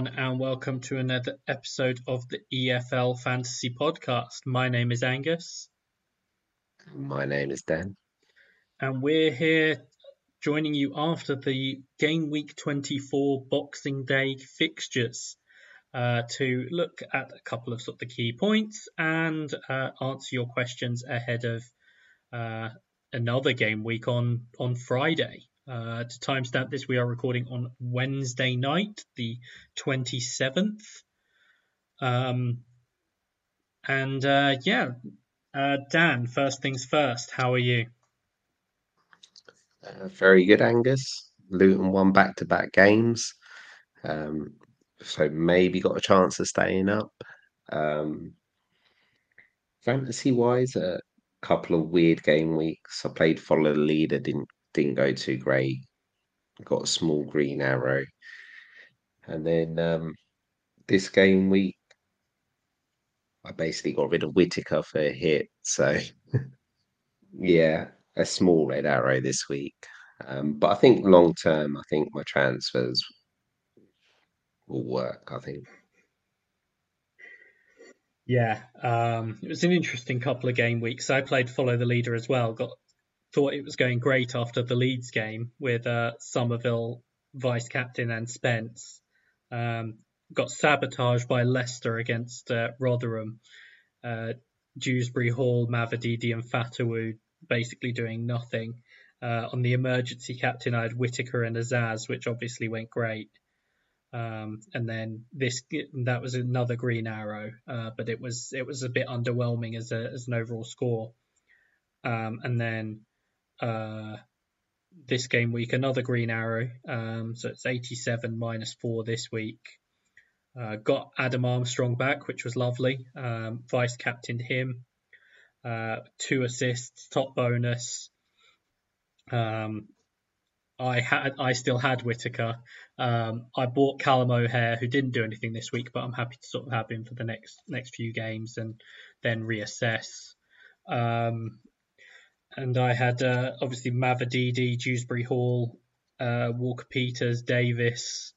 Everyone, and welcome to another episode of the EFL Fantasy Podcast. My name is Angus. My name is Dan. And we're here joining you after the Game Week 24 Boxing Day fixtures uh, to look at a couple of sort of the key points and uh, answer your questions ahead of uh, another game week on, on Friday. Uh, to timestamp this, we are recording on Wednesday night, the 27th. Um, and uh, yeah, uh, Dan, first things first, how are you? Uh, very good, Angus. Luton won back to back games. Um, so maybe got a chance of staying up. Um, fantasy wise, a couple of weird game weeks. I played follow the leader, didn't didn't go too great. Got a small green arrow. And then um, this game week, I basically got rid of Whittaker for a hit. So, yeah, a small red arrow this week. Um, but I think long term, I think my transfers will work. I think. Yeah, um, it was an interesting couple of game weeks. I played follow the leader as well. Got thought it was going great after the Leeds game with uh, Summerville vice captain and Spence. Um, got sabotaged by Leicester against uh, Rotherham. Uh, Dewsbury Hall, Mavididi, and Fatawu basically doing nothing. Uh, on the emergency captain, I had Whittaker and Azaz, which obviously went great. Um, and then this that was another green arrow, uh, but it was it was a bit underwhelming as a as an overall score. Um, and then uh, this game week, another green arrow. Um, so it's 87 minus four this week. Uh, got Adam Armstrong back, which was lovely. Um, vice captained him. Uh, two assists, top bonus. Um, I had, I still had Whittaker. Um, I bought Callum O'Hare, who didn't do anything this week, but I'm happy to sort of have him for the next next few games and then reassess. Um, and I had uh, obviously Mavididi, Dewsbury Hall, uh, Walker Peters, Davis,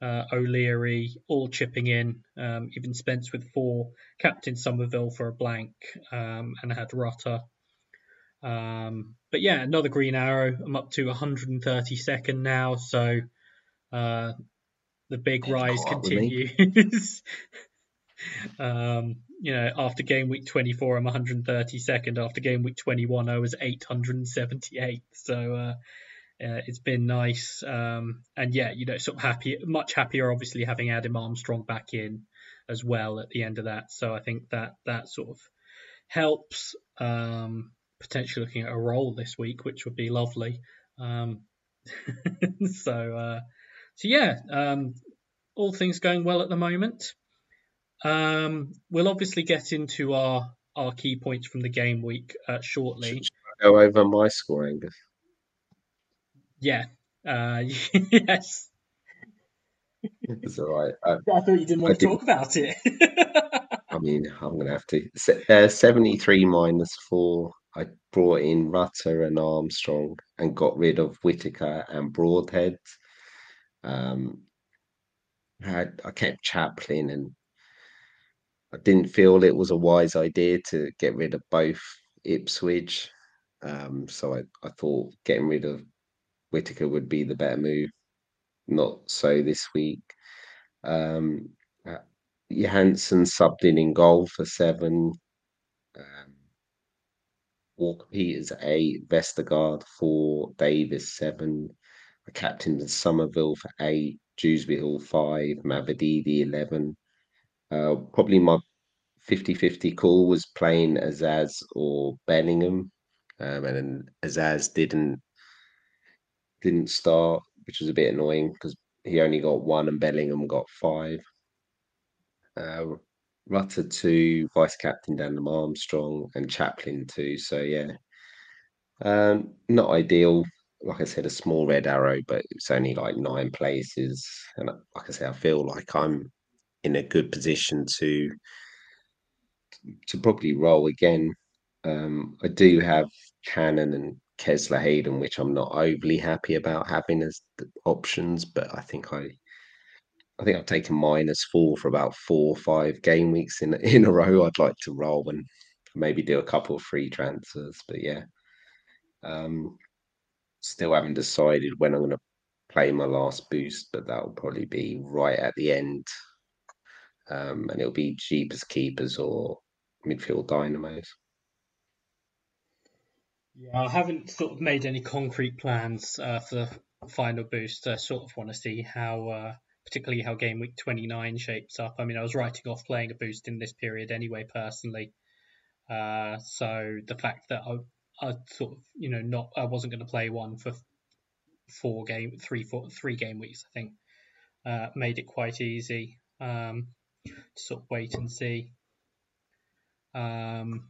uh, O'Leary, all chipping in. Um, even Spence with four. Captain Summerville for a blank, um, and I had Rutter. Um, but yeah, another green arrow. I'm up to 132nd now, so uh, the big rise continues. um, you know, after game week 24, I'm 132nd. After game week 21, I was 878. So uh, uh, it's been nice. Um, and yeah, you know, sort of happy, much happier, obviously, having Adam Armstrong back in as well at the end of that. So I think that that sort of helps. Um, potentially looking at a role this week, which would be lovely. Um, so, uh, so yeah, um, all things going well at the moment. Um, we'll obviously get into our our key points from the game week uh, shortly. Go over my score, Angus. Yeah. Uh, yes. It's all right. I, I thought you didn't want I to did, talk about it. I mean, I'm going to have to. Uh, 73 minus 4. I brought in Rutter and Armstrong and got rid of Whittaker and Broadhead. Um, I, I kept Chaplin and I didn't feel it was a wise idea to get rid of both Ipswich. Um, so I, I thought getting rid of Whittaker would be the better move. Not so this week. Um, uh, Johansson subbed in in goal for seven. Um, Walker Peters eight. Vestergaard four. Davis seven. I captained Summerville for eight. Dewsbury Hall five. Mavididi eleven. Uh, probably my 50-50 call was playing Azaz or Bellingham, um, and then Azaz didn't didn't start, which was a bit annoying because he only got one and Bellingham got five. Uh, Rutter two, vice captain Dan Armstrong, and Chaplin two. So yeah, um, not ideal. Like I said, a small red arrow, but it's only like nine places, and like I said, I feel like I'm in a good position to to probably roll again. Um, I do have Cannon and Kesler Hayden, which I'm not overly happy about having as options, but I think I I think I've taken minus four for about four or five game weeks in in a row. I'd like to roll and maybe do a couple of free transfers, but yeah. Um, still haven't decided when I'm going to play my last boost, but that'll probably be right at the end. Um, and it'll be Jeepers Keepers or midfield dynamos. Yeah, I haven't sort of made any concrete plans uh, for the final boost. I sort of want to see how, uh, particularly how game week 29 shapes up. I mean, I was writing off playing a boost in this period anyway, personally. Uh, so the fact that I, I sort of, you know, not I wasn't going to play one for four game, three, four, three game weeks, I think, uh, made it quite easy um, sort of wait and see. Um,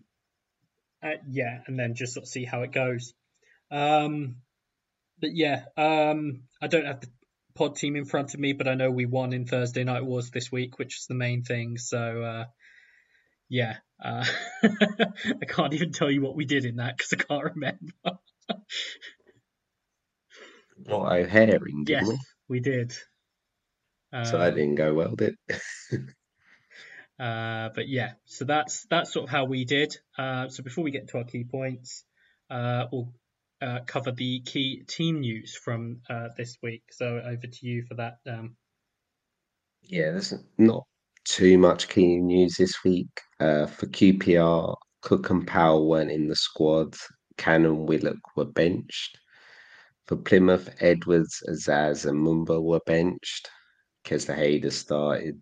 uh, yeah, and then just sort of see how it goes. Um, but yeah, um, I don't have the pod team in front of me, but I know we won in Thursday Night Wars this week, which is the main thing. So uh, yeah, uh, I can't even tell you what we did in that because I can't remember. What O'Haring, didn't yes, we? we did. So that didn't go well, did Uh, but yeah, so that's that's sort of how we did. Uh, so before we get to our key points, uh, we'll uh, cover the key team news from uh, this week. So over to you for that. Um, Yeah, there's not too much key news this week. Uh, for QPR, Cook and Powell weren't in the squad. Cannon Willock were benched. For Plymouth, Edwards, Azaz, and Mumba were benched. Kesler Hayden started.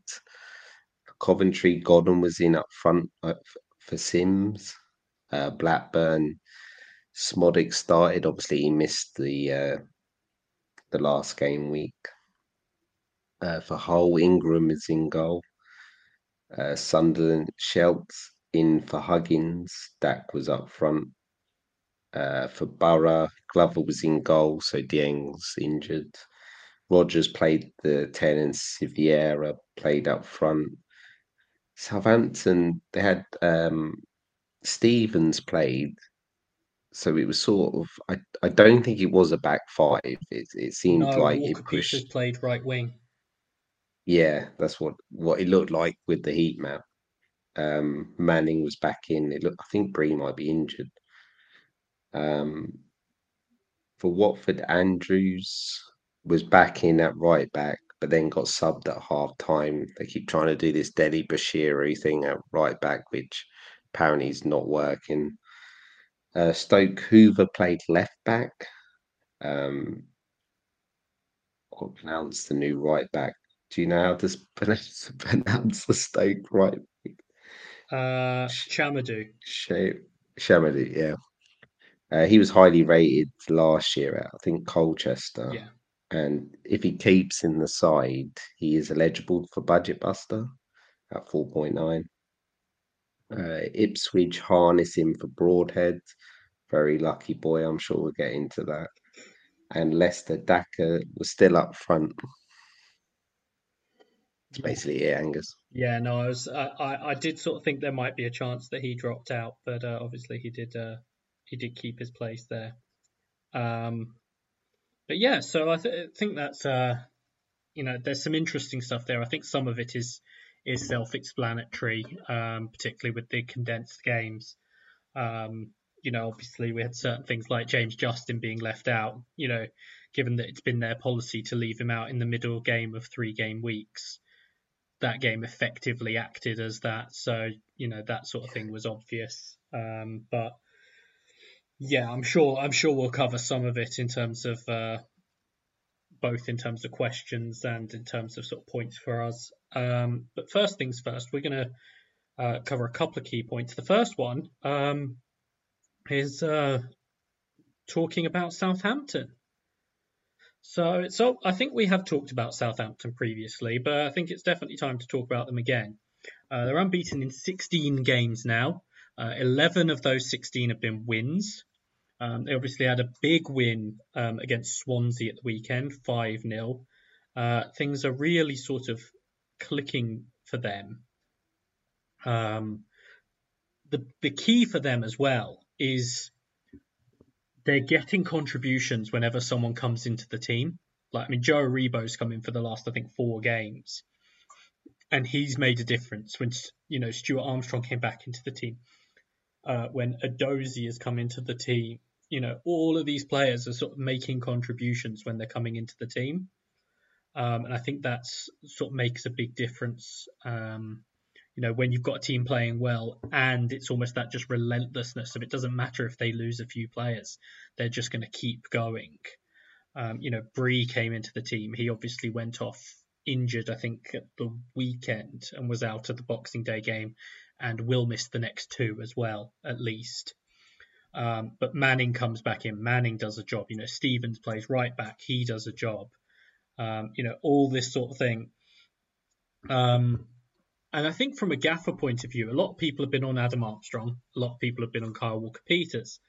Coventry, Godden was in up front uh, for Simms. Uh, Blackburn, Szmodics started. Obviously, he missed the uh, the last game week. Uh, for Hull, Ingram is in goal. Uh, Sunderland, Seelt in for Huggins. Dak was up front. Uh, for Borough, Glover was in goal, so Dieng's injured. Rogers played the 10 and Silvera played up front. Southampton, they had um, Stephens played, so it was sort of. I, I don't think it was a back five. It it seemed no, like Walker it Peters played right wing. Yeah, that's what what it looked like with the heat map. Um, Manning was back in. It looked. I think Bree might be injured. Um, for Watford, Andrews was back in at right back, but then got subbed at half time. They keep trying to do this Deli Bashiri thing at right back, which apparently is not working. Uh, Stoke Hoever played left back. Um, what pronounce the new right back? Do you know how to pronounce, pronounce the Stoke right? Uh, Tchamadeu. Tchamadeu, yeah. Uh, he was highly rated last year at, I think, Colchester. Yeah. And if he keeps in the side, he is eligible for Budget Buster at 4.9. Uh, Ipswich harness him for Broadhead. Very lucky boy. I'm sure we'll get into that. And Leicester Daka was still up front. Yeah. basically it, Angus. Yeah, no, I was, I, I, I did sort of think there might be a chance that he dropped out, but uh, obviously he did, uh, he did keep his place there. Um, but yeah, so I th- think that's, uh, you know, there's some interesting stuff there. I think some of it is is self-explanatory, um, particularly with the condensed games. Um, you know, obviously we had certain things like James Justin being left out. You know, given that it's been their policy to leave him out in the middle game of three game weeks, that game effectively acted as that. So you know that sort of thing was obvious. Um, but yeah, I'm sure I'm sure we'll cover some of it in terms of uh, both in terms of questions and in terms of sort of points for us. Um, but first things first, we're going to uh, cover a couple of key points. The first one um, is uh, talking about Southampton. So, so I think we have talked about Southampton previously, but I think it's definitely time to talk about them again. Uh, they're unbeaten in 16 games now. Uh, 11 of those 16 have been wins. Um, they obviously had a big win um, against Swansea at the weekend, 5 0. Uh, things are really sort of clicking for them. Um, the, the key for them as well is they're getting contributions whenever someone comes into the team. Like I mean, Joe Aribo's come in for the last I think four games, and he's made a difference when you know Stuart Armstrong came back into the team. Uh, when Edozie has come into the team, you know all of these players are sort of making contributions when they're coming into the team, um, and I think that's sort of makes a big difference. Um, you know, when you've got a team playing well and it's almost that just relentlessness of it doesn't matter if they lose a few players, they're just going to keep going. Um, you know, Bree came into the team. He obviously went off injured, I think, at the weekend and was out of the Boxing Day game and will miss the next two as well, at least. Um, but Manning comes back in. Manning does a job. You know, Stephens plays right back. He does a job. Um, you know, all this sort of thing. Um, and I think from a gaffer point of view, a lot of people have been on Adam Armstrong, a lot of people have been on Kyle Walker Peters.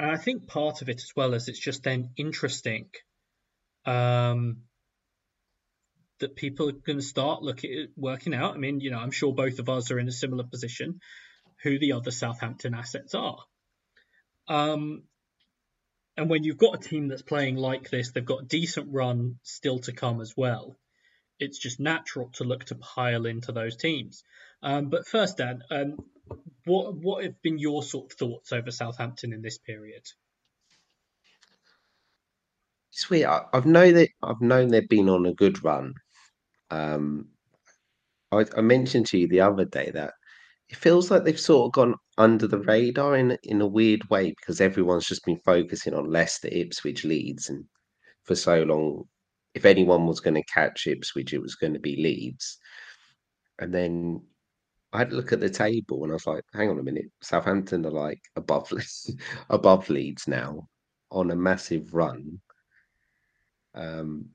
And I think part of it as well is it's just then interesting um, that people are going to start looking at working out. I mean, you know, I'm sure both of us are in a similar position who the other Southampton assets are. Um, and when you've got a team that's playing like this, they've got a decent run still to come as well it's just natural to look to pile into those teams. Um, but first, Dan, um, what what have been your sort of thoughts over Southampton in this period? Sweet, I, have known that I've known they've been on a good run. Um, I, I mentioned to you the other day that it feels like they've sort of gone under the radar in in a weird way because everyone's just been focusing on Leicester, Ipswich, Leeds, and for so long if anyone was going to catch Ipswich, it was going to be Leeds. And then I had to look at the table and I was like, hang on a minute, Southampton are like above above Leeds now on a massive run. Um,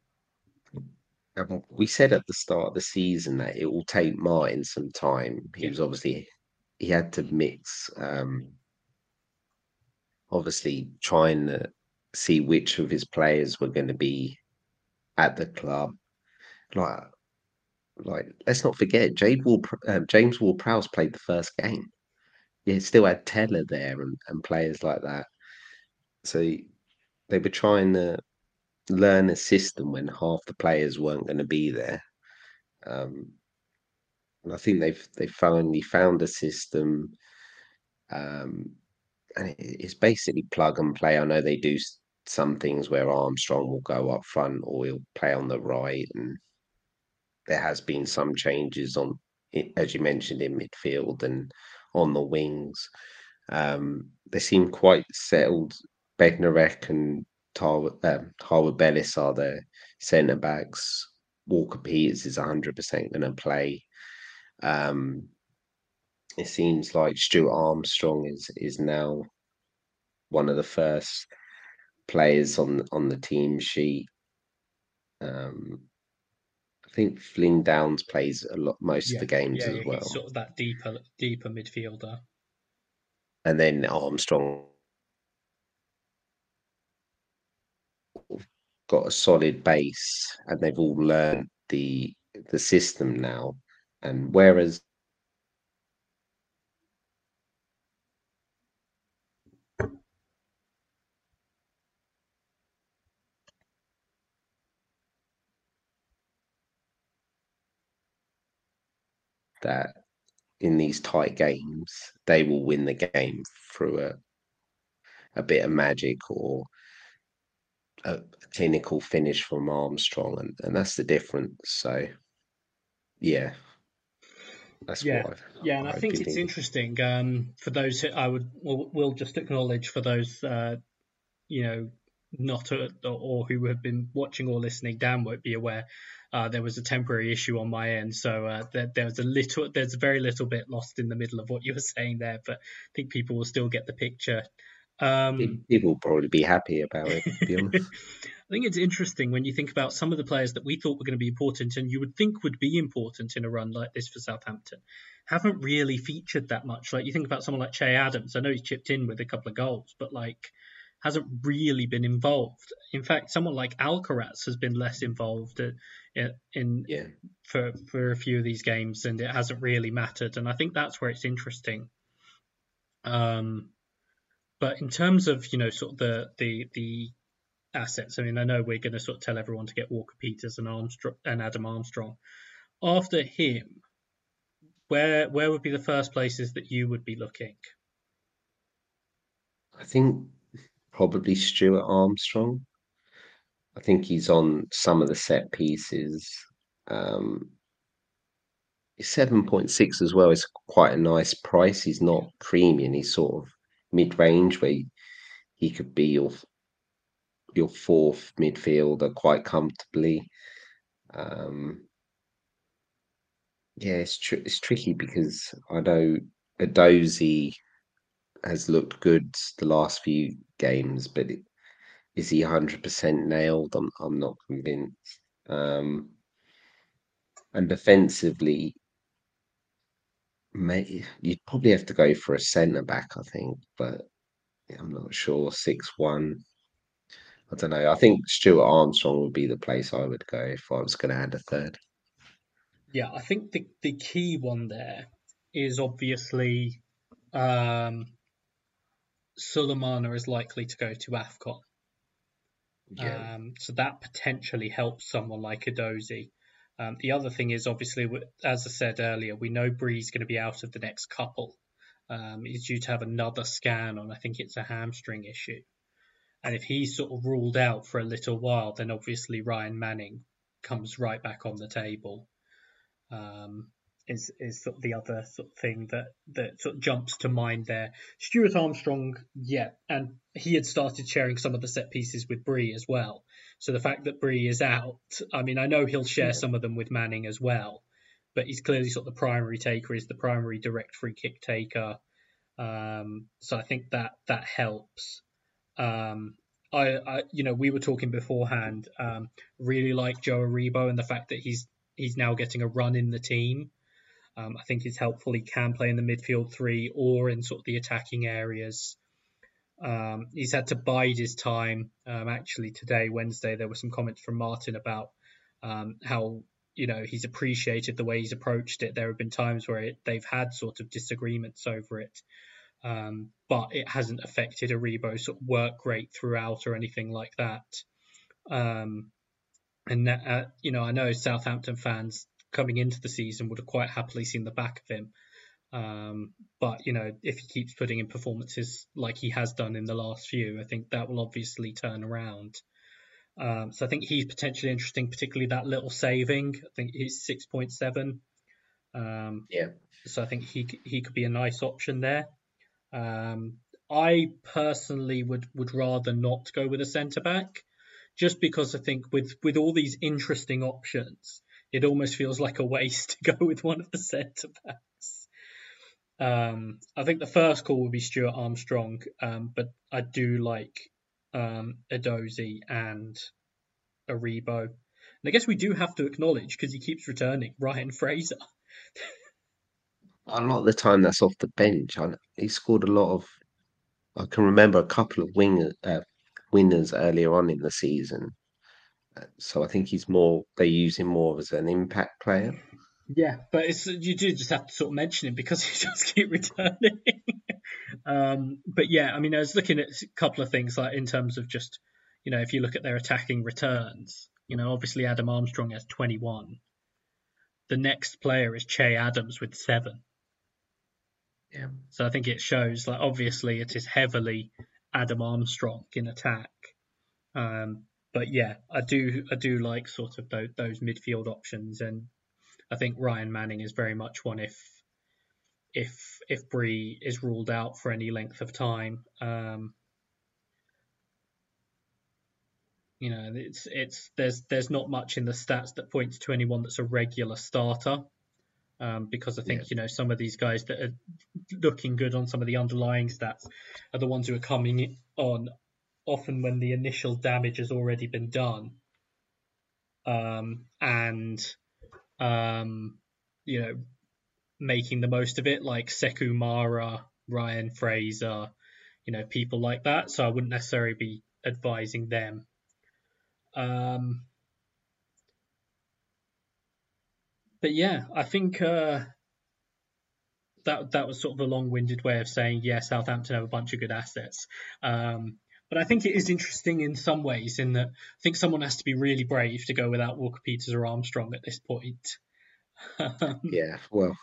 we said at the start of the season that it will take Martin some time. He yeah. was obviously he had to mix um, obviously trying to see which of his players were going to be at the club. Like, like let's not forget, Jade Ward, um, James Ward-Prowse played the first game. Yeah, still had Tella there and, and players like that. So they were trying to learn a system when half the players weren't going to be there. Um, and I think they've they finally found a system, um, and it's basically plug and play. I know they do some things where Armstrong will go up front or he'll play on the right, and there has been some changes on, as you mentioned, in midfield and on the wings. Um, they seem quite settled. Bednarek and Tar- um, Harwood Bellis are the centre backs. Walker Peters is 100% going to play. Um, it seems like Stuart Armstrong is is now one of the first players on on the team sheet. Um, I think Flynn Downs plays a lot most yeah, of the games yeah, as well. sort of that deeper deeper midfielder. And then Armstrong got a solid base, and they've all learned the the system now. And whereas that in these tight games they will win the game through a a bit of magic or a clinical finish from Armstrong, and, and that's the difference. So, yeah, that's yeah, yeah, and I, think it's interesting um, for those who I would will we'll just acknowledge for those uh, you know not a, or who have been watching or listening. Dan won't be aware uh, there was a temporary issue on my end, so uh, there, there, was a little, there's a very little bit lost in the middle of what you were saying there, but I think people will still get the picture. Um, people will probably be happy about it. To be honest. I think it's interesting when you think about some of the players that we thought were going to be important and you would think would be important in a run like this for Southampton haven't really featured that much. Like you think about someone like Che Adams, I know he's chipped in with a couple of goals, but like hasn't really been involved. In fact, someone like Alcaraz has been less involved in, in yeah. for for a few of these games, and it hasn't really mattered. And I think that's where it's interesting. Um, but in terms of you know sort of the the the assets. I mean, I know we're going to sort of tell everyone to get Walker Peters and Armstrong and Adam Armstrong. After him, where where would be the first places that you would be looking? I think probably Stuart Armstrong. I think he's on some of the set pieces. Um, 7.6 as well is quite a nice price. He's not premium. He's sort of mid range where he, could be your your fourth midfielder quite comfortably. Um, yeah, it's tr- it's tricky because I know Edozie has looked good the last few games, but it, is he hundred percent nailed? I'm I'm not convinced. Um, and defensively, may, you'd probably have to go for a centre back, I think, but I'm not sure. Six one. I don't know. I think Stuart Armstrong would be the place I would go if I was going to add a third. Yeah, I think the the key one there is obviously um, Sulemana is likely to go to AFCON. Yeah. Um, so that potentially helps someone like Edozie. Um, the other thing is obviously, as I said earlier, we know Bree's going to be out of the next couple. Um, he's due to have another scan on, I think it's a hamstring issue. And if he's sort of ruled out for a little while, then obviously Ryan Manning comes right back on the table. Um, is is sort of the other sort of thing that that sort of jumps to mind there. Stuart Armstrong, yeah, and he had started sharing some of the set pieces with Bree as well. So the fact that Bree is out, I mean, I know he'll share yeah. some of them with Manning as well, but he's clearly sort of the primary taker, is the primary direct free kick taker. Um, so I think that that helps. Um, I, I, you know, we were talking beforehand. Um, really like Joe Aribo and the fact that he's he's now getting a run in the team. Um, I think it's helpful. He can play in the midfield three or in sort of the attacking areas. Um, he's had to bide his time. Um, actually, today, Wednesday, there were some comments from Martin about um, how you know he's appreciated the way he's approached it. There have been times where it, they've had sort of disagreements over it, um, but it hasn't affected Aribo's sort of work rate throughout or anything like that. Um, and uh, you know, I know Southampton fans coming into the season would have quite happily seen the back of him. Um, but you know, if he keeps putting in performances like he has done in the last few, I think that will obviously turn around. Um, so I think he's potentially interesting, particularly that little saving. I think he's six point seven. Um, yeah. So I think he he could be a nice option there. Um, I personally would would rather not go with a centre back, just because I think with with all these interesting options, it almost feels like a waste to go with one of the centre backs. Um, I think the first call would be Stuart Armstrong, um, but I do like um, Edozie and Aribo. And I guess we do have to acknowledge, because he keeps returning, Ryan Fraser. a lot of the time that's off the bench. I, he scored a lot of. I can remember a couple of winger, uh, winners earlier on in the season so I think he's more they use him more as an impact player. Yeah, but it's you do just have to sort of mention him because he just keep returning. um, but yeah, I mean, I was looking at a couple of things like in terms of just you know if you look at their attacking returns, you know, obviously Adam Armstrong has 21. The next player is Che Adams with seven. Yeah. So I think it shows like obviously it is heavily Adam Armstrong in attack. Um, but yeah, I do I do like sort of those, those midfield options, and I think Ryan Manning is very much one if if if Bree is ruled out for any length of time. Um, you know, it's it's there's there's not much in the stats that points to anyone that's a regular starter. Um, because I think yeah. you know some of these guys that are looking good on some of the underlying stats are the ones who are coming on often when the initial damage has already been done. Um, and, um, you know, making the most of it, like Sekou Mara, Ryan Fraser, you know, people like that. So I wouldn't necessarily be advising them. Um, but yeah, I think uh, that that was sort of a long-winded way of saying yes. Southampton have a bunch of good assets. Um, but I think it is interesting in some ways in that I think someone has to be really brave to go without Walker Peters or Armstrong at this point. yeah, well,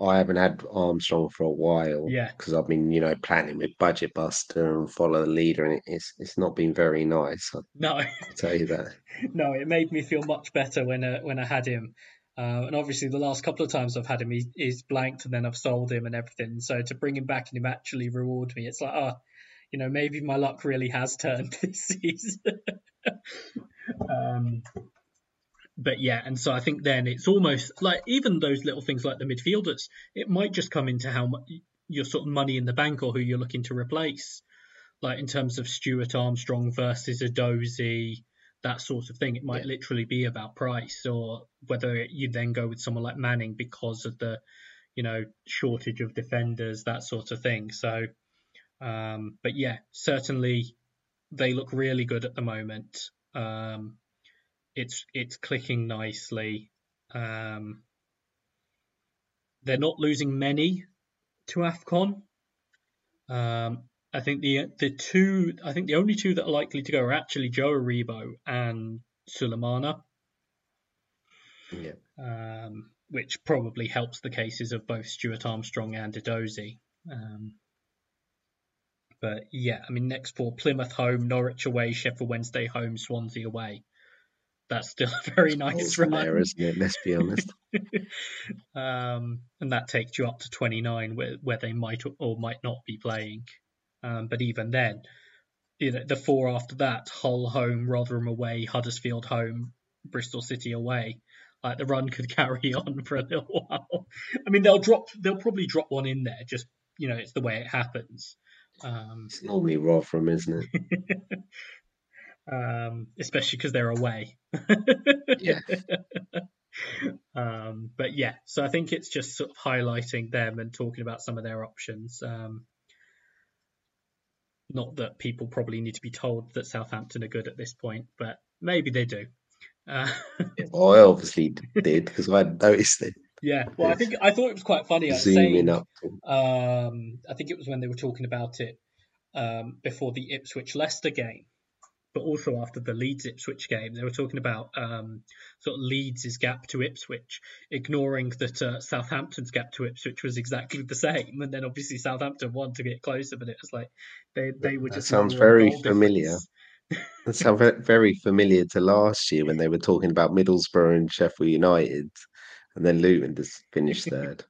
I haven't had Armstrong for a while. Yeah. Because I've been, you know, planning with Budget Buster and Follow the Leader, and it's it's not been very nice. I'll no, tell you that. no, it made me feel much better when uh, when I had him. Uh, and obviously, the last couple of times I've had him, he, he's blanked, and then I've sold him and everything. So to bring him back and him actually reward me, it's like, oh, you know, maybe my luck really has turned this season. um, but yeah, and so I think then it's almost like even those little things like the midfielders, it might just come into how much your sort of money in the bank or who you're looking to replace, like in terms of Stuart Armstrong versus Edozie, that sort of thing. It might Yeah. literally be about price or whether you then go with someone like Manning because of the, you know, shortage of defenders, that sort of thing. So, um, but yeah, certainly they look really good at the moment. Um, it's it's clicking nicely. Um, they're not losing many to Afcon. Um, I think the the two I think the only two that are likely to go are actually Joe Aribo and Sulemana, Yeah. um, which probably helps the cases of both Stuart Armstrong and Edozie. Um, but yeah, I mean, next four Plymouth home, Norwich away, Sheffield Wednesday home, Swansea away. That's still a very nice run. there, isn't it? Let's be honest. um, and that takes you up to 29, where, where they might or might not be playing. Um, but even then, you know, the four after that: Hull home, Rotherham away, Huddersfield home, Bristol City away. Like the run could carry on for a little while. I mean, they'll drop, they'll probably drop one in there. Just you know, it's the way it happens. Um, It's normally Rotherham, isn't it? um, especially because they're away. Yeah. um, but yeah, so I think it's just sort of highlighting them and talking about some of their options. Um, not that people probably need to be told that Southampton are good at this point, but maybe they do. Uh, Well, I obviously did because I noticed it. Yeah, well, I think I thought it was quite funny. I Zooming saying, up. um, I think it was when they were talking about it um, before the Ipswich Leicester game, but also after the Leeds Ipswich game. They were talking about um, sort of Leeds' gap to Ipswich, ignoring that uh, Southampton's gap to Ipswich was exactly the same. And then obviously Southampton won to get closer, but it was like they, they were That just. sounds very familiar. That sounds very familiar to last year when they were talking about Middlesbrough and Sheffield United, and then Luton just finished third.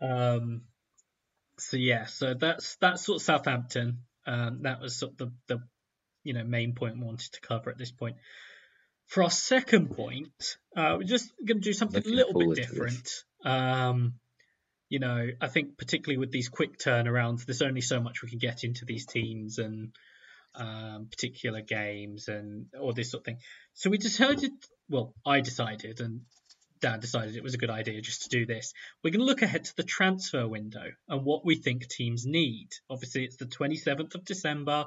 Um, so yeah, so that's that's sort of Southampton. Um, that was sort of the, the you know main point we wanted to cover at this point. For our second point, uh, we're just going to do something Looking a little bit forward to this. different. Um, you know, I think particularly with these quick turnarounds, there's only so much we can get into these teams and um, particular games and all this sort of thing. So we decided, well, I decided, and Dan decided it was a good idea just to do this. We're going to look ahead to the transfer window and what we think teams need. Obviously, it's the 27th of December.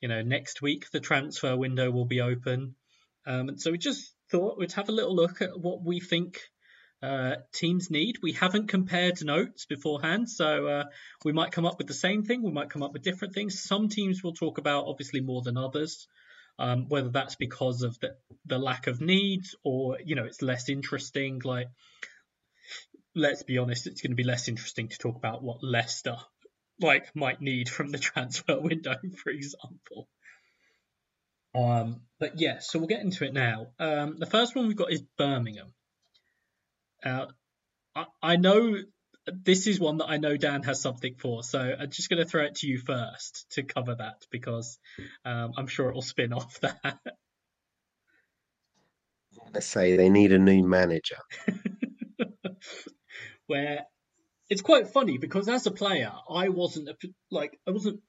You know, next week the transfer window will be open. Um, and so we just thought we'd have a little look at what we think uh, teams need. We haven't compared notes beforehand, so uh, we might come up with the same thing. We might come up with different things. Some teams will talk about obviously more than others, um, whether that's because of the, the lack of needs or you know it's less interesting. Like, let's be honest, it's going to be less interesting to talk about what Leicester like might need from the transfer window, for example. Um, but yeah, so we'll get into it now. Um, the first one we've got is Birmingham. Uh, I, I know this is one that I know Dan has something for, so I'm just going to throw it to you first to cover that because um, I'm sure it will spin off that. Let's say they need a new manager. Where it's quite funny because as a player, I wasn't a, like I wasn't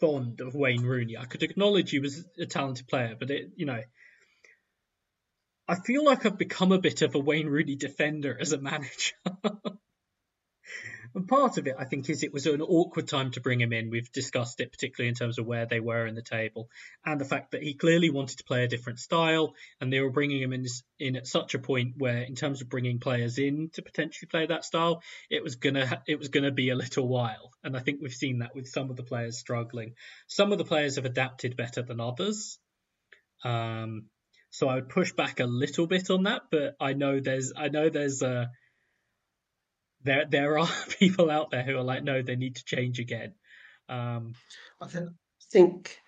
fond of Wayne Rooney. I could acknowledge he was a talented player, but it you know. I feel like I've become a bit of a Wayne Rooney defender as a manager. And part of it, I think, is it was an awkward time to bring him in. We've discussed it, particularly in terms of where they were in the table, and the fact that he clearly wanted to play a different style, and they were bringing him in, in at such a point where, in terms of bringing players in to potentially play that style, it was gonna it was gonna be a little while. And I think we've seen that with some of the players struggling. Some of the players have adapted better than others. Um, so I would push back a little bit on that, but I know there's I know there's a there there are people out there who are like, no, they need to change again. Um, I think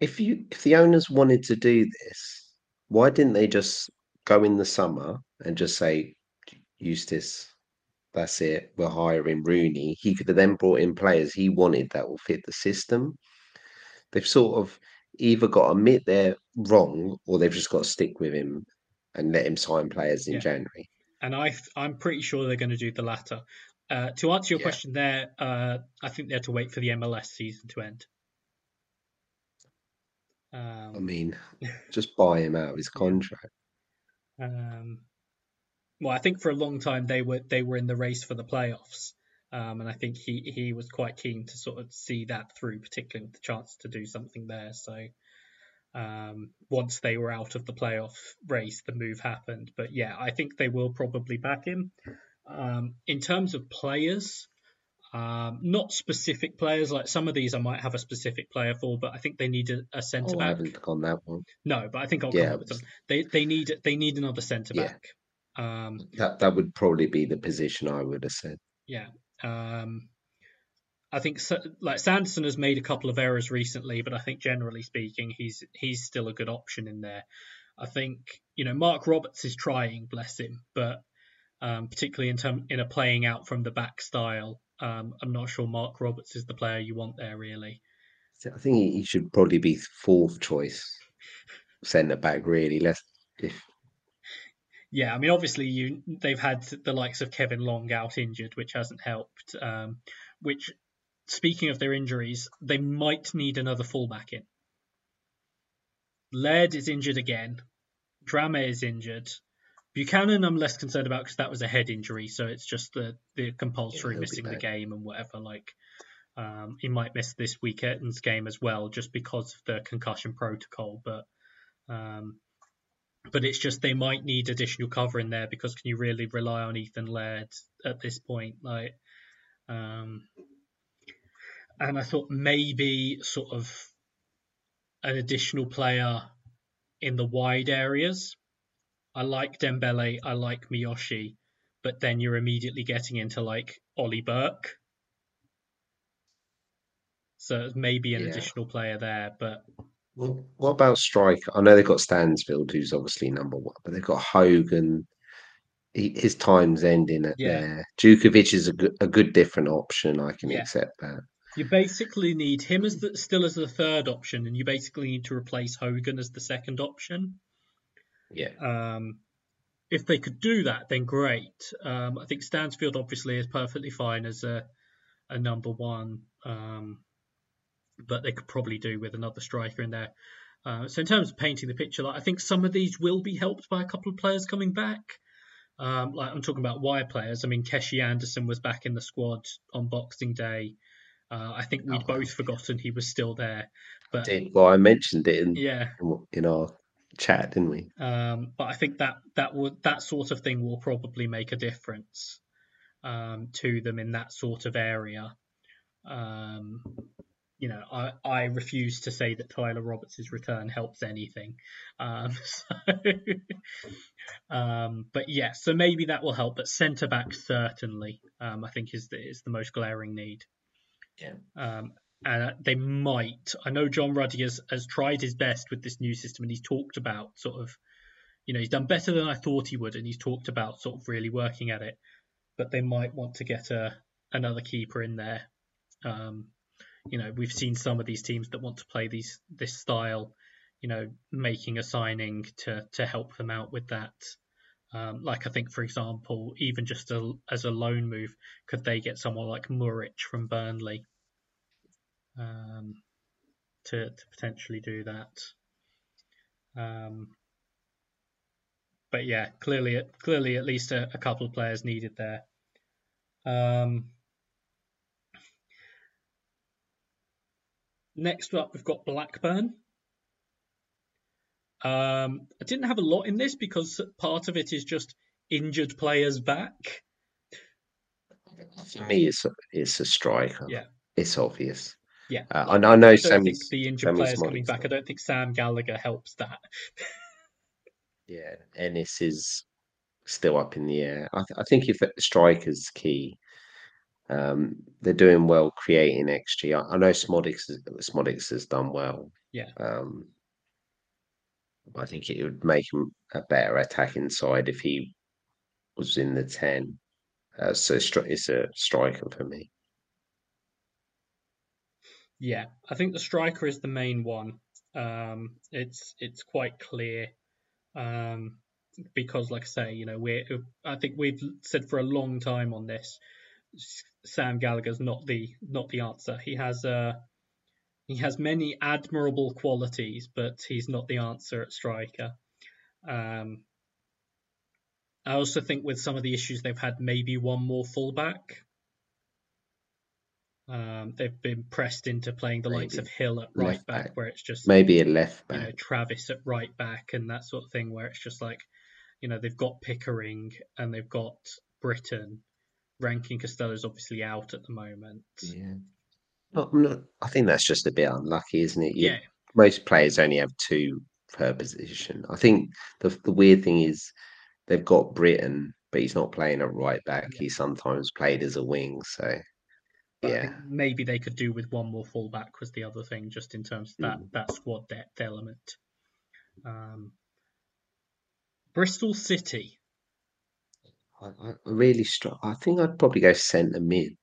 if you if the owners wanted to do this, why didn't they just go in the summer and just say, Eustace, that's it, we're hiring Rooney. He could have then brought in players he wanted that will fit the system. They've sort of either got to admit they're wrong or they've just got to stick with him and let him sign players in yeah. January and I I'm pretty sure they're going to do the latter. Uh, to answer your yeah. question there, uh, I think they have to wait for the MLS season to end. Um, I mean, just buy him out of his contract. Um, well, I think for a long time they were they were in the race for the playoffs, um, and I think he he was quite keen to sort of see that through, particularly with the chance to do something there. So um, once they were out of the playoff race, the move happened. But yeah, I think they will probably back him. Um, in terms of players, um, not specific players. Like some of these, I might have a specific player for, but I think they need a, a centre oh, back. I haven't gone that one. No, but I think I'll yeah, come them. They they need they need another centre back. Yeah. Um, that that would probably be the position I would have said. Yeah. Um, I think like Sanderson has made a couple of errors recently, but I think generally speaking, he's he's still a good option in there. I think you know Mark Roberts is trying, bless him, but um, particularly in term in a playing out from the back style, um, I'm not sure Mark Roberts is the player you want there really. I think he should probably be fourth choice centre back. Really, less if. Yeah, I mean, obviously, you they've had the likes of Kevin Long out injured, which hasn't helped. Um, which speaking of their injuries, they might need another fullback in. Laird is injured again. Drameh is injured. Buchanan, I'm less concerned about because that was a head injury, so it's just the the compulsory yeah, missing the game and whatever. Like, um, he might miss this weekend's game as well, just because of the concussion protocol. But, um, but it's just they might need additional cover in there because can you really rely on Ethan Laird at this point? Like, um, and I thought maybe sort of an additional player in the wide areas. I like Dembele, I like Miyoshi, but then you're immediately getting into like Ollie Burke. So maybe an yeah. additional player there, but well, what about strike? I know they've got Stansfield, who's obviously number one, but they've got Hogan. He, his time's ending at yeah. there. Jutkiewicz is a good, a good different option. I can yeah. accept that. You basically need him as the, still as the third option, and you basically need to replace Hogan as the second option. Yeah. Um, if they could do that, then great. Um, I think Stansfield obviously is perfectly fine as a a number one, um, but they could probably do with another striker in there. Uh, so in terms of painting the picture, like, I think some of these will be helped by a couple of players coming back. Um, like I'm talking about wire players. I mean, Keshi Anderson was back in the squad on Boxing Day. Uh, I think we'd oh, both forgotten he was still there. But well, I mentioned it in yeah in our chat, didn't we? Um, but I think that that would that sort of thing will probably make a difference um, to them in that sort of area. Um, you know, I, I refuse to say that Tyler Roberts' return helps anything. Um, so, um, but yeah, so maybe that will help. But centre back certainly, um, I think is the, is the most glaring need. Yeah. Um, and they might. I know John Ruddy has, has tried his best with this new system, and he's talked about sort of, you know, he's done better than I thought he would, and he's talked about sort of really working at it. But they might want to get a another keeper in there. Um, you know, we've seen some of these teams that want to play these this style, you know, making a signing to to help them out with that. Um, like I think, for example, even just a, as a loan move, could they get someone like Muric from Burnley um, to, to, potentially do that. Um, but yeah, clearly, clearly at least a, a couple of players needed there. Um, next up, we've got Blackburn. Um, I didn't have a lot in this because part of it is just injured players back. For me, it's a, it's a striker. Yeah, it's obvious. Yeah, Uh, like, I, I know I don't think the injured Sammy players coming back. I don't think Sam Gallagher helps that. Yeah, Ennis is still up in the air. I, th- I think if the striker's key, um, they're doing well creating XG. I, I know Szmodics, has- Szmodics has done well. Yeah. Um, I think it would make him a better attacking side if he was in the 10. Uh, so stri- it's a striker for me. Yeah, I think the striker is the main one. Um, it's it's quite clear um, because, like I say, you know, we I think we've said for a long time on this, Sam Gallagher's not the not the answer. He has uh, he has many admirable qualities, but he's not the answer at striker. Um, I also think with some of the issues they've had, maybe one more fullback. Um, they've been pressed into playing the likes of Hill at right back, back. where it's just Maybe a left back. you know. Travis at right back and that sort of thing, where it's just like, you know, they've got Pickering and they've got Brittain. Ranking Costello's obviously out at the moment. Yeah. Not, not, I think that's just a bit unlucky, isn't it? You- Yeah, most players only have two per position. I think the the weird thing is they've got Brittain, but he's not playing at right back. Yeah. He sometimes played as a wing. So yeah, maybe they could do with one more fullback was the other thing, just in terms of that Mm. that squad depth element. Um, Bristol City. I, I really str- I think I'd probably go centre mid.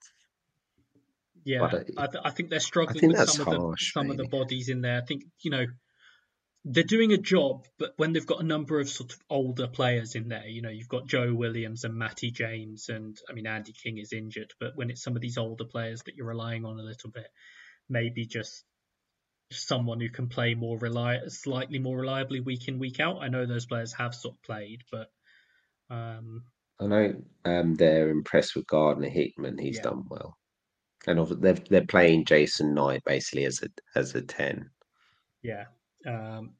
Yeah, I- I, th- I think they're struggling think with some of the some of the bodies in there. I think you know they're doing a job, but when they've got a number of sort of older players in there, you know, you've got Joe Williams and Matty James, and I mean Andy King is injured, but when it's some of these older players that you're relying on a little bit, maybe just someone who can play more reli- slightly more reliably week in week out. I know those players have sort of played, but um, I know um, they're impressed with Gardner Hickman. He's Yeah. done well, and they're they're playing Jason Knight basically as a as a ten. Yeah. Um,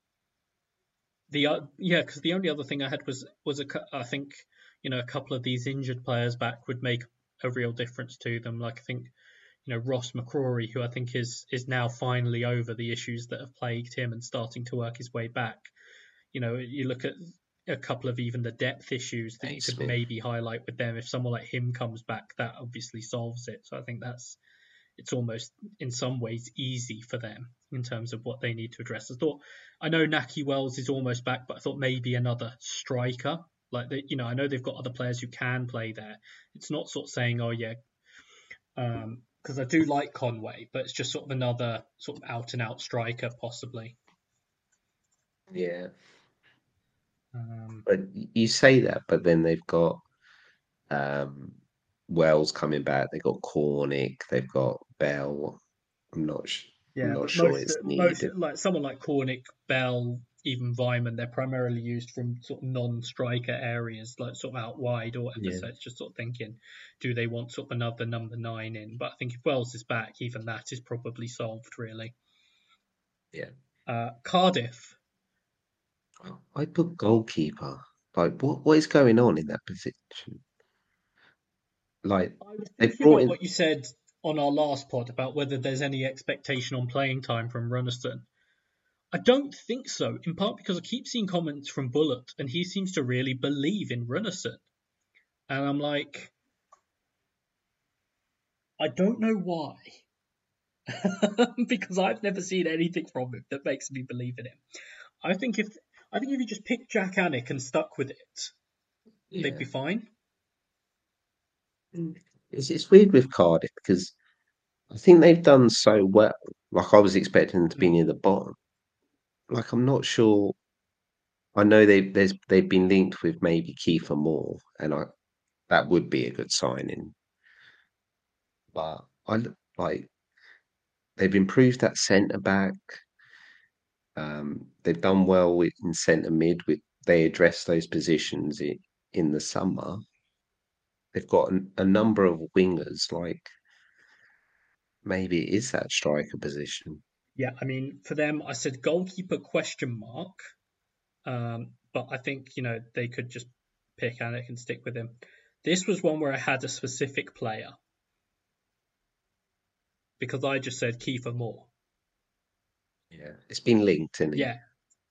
the uh, yeah, because the only other thing I had was was a I think you know a couple of these injured players back would make a real difference to them. Like I think you know Ross McCrorie, who I think is is now finally over the issues that have plagued him and starting to work his way back. You know, you look at a couple of even the depth issues that you could Naismith. maybe highlight with them. If someone like him comes back, that obviously solves it. So I think that's it's almost in some ways easy for them in terms of what they need to address. I thought I know Nahki Wells is almost back, but I thought maybe another striker. Like they, you know, I know they've got other players who can play there. It's not sort of saying, oh yeah, because I do like Conway, but it's just sort of another sort of out and out striker possibly. Yeah, Um, but you say that, but then they've got um, Wells coming back. They've got Cornick. They've got Bell. I'm not. Sh- I'm not sure most, it's most like someone like Cornick, Bell, even Weimann, they're primarily used from sort of non-striker areas, like sort of out wide or whatever. Yeah. So it's just sort of thinking, do they want sort of another number nine in? But I think if Wells is back, even that is probably solved really. Yeah. Uh, Cardiff. I put goalkeeper. Like, what what is going on in that position? Like, I was They brought in- what you said on our last pod about whether there's any expectation on playing time from Runarsson. I don't think so, in part because I keep seeing comments from Bulut and he seems to really believe in Runarsson. And I'm like, I don't know why. because I've never seen anything from him that makes me believe in him. I think if I think if you just picked Jak Alnwick and stuck with it, they'd be fine. It's, it's weird with Cardiff because I think they've done so well. Like I was expecting them to be near the bottom. Like I'm not sure. I know they there's they've been linked with maybe Kiefer Moore, and I that would be a good signing. But I like they've improved that centre back. Um, they've done well in centre mid. With they address those positions in, in the summer. They've got an, a number of wingers. Like maybe it is that striker position. Yeah, I mean, for them, I said goalkeeper question mark, um, but I think you know they could just pick Alec and stick with him. This was one where I had a specific player because I just said Kiefer Moore. Yeah, it's been linked, isn't it? Yeah,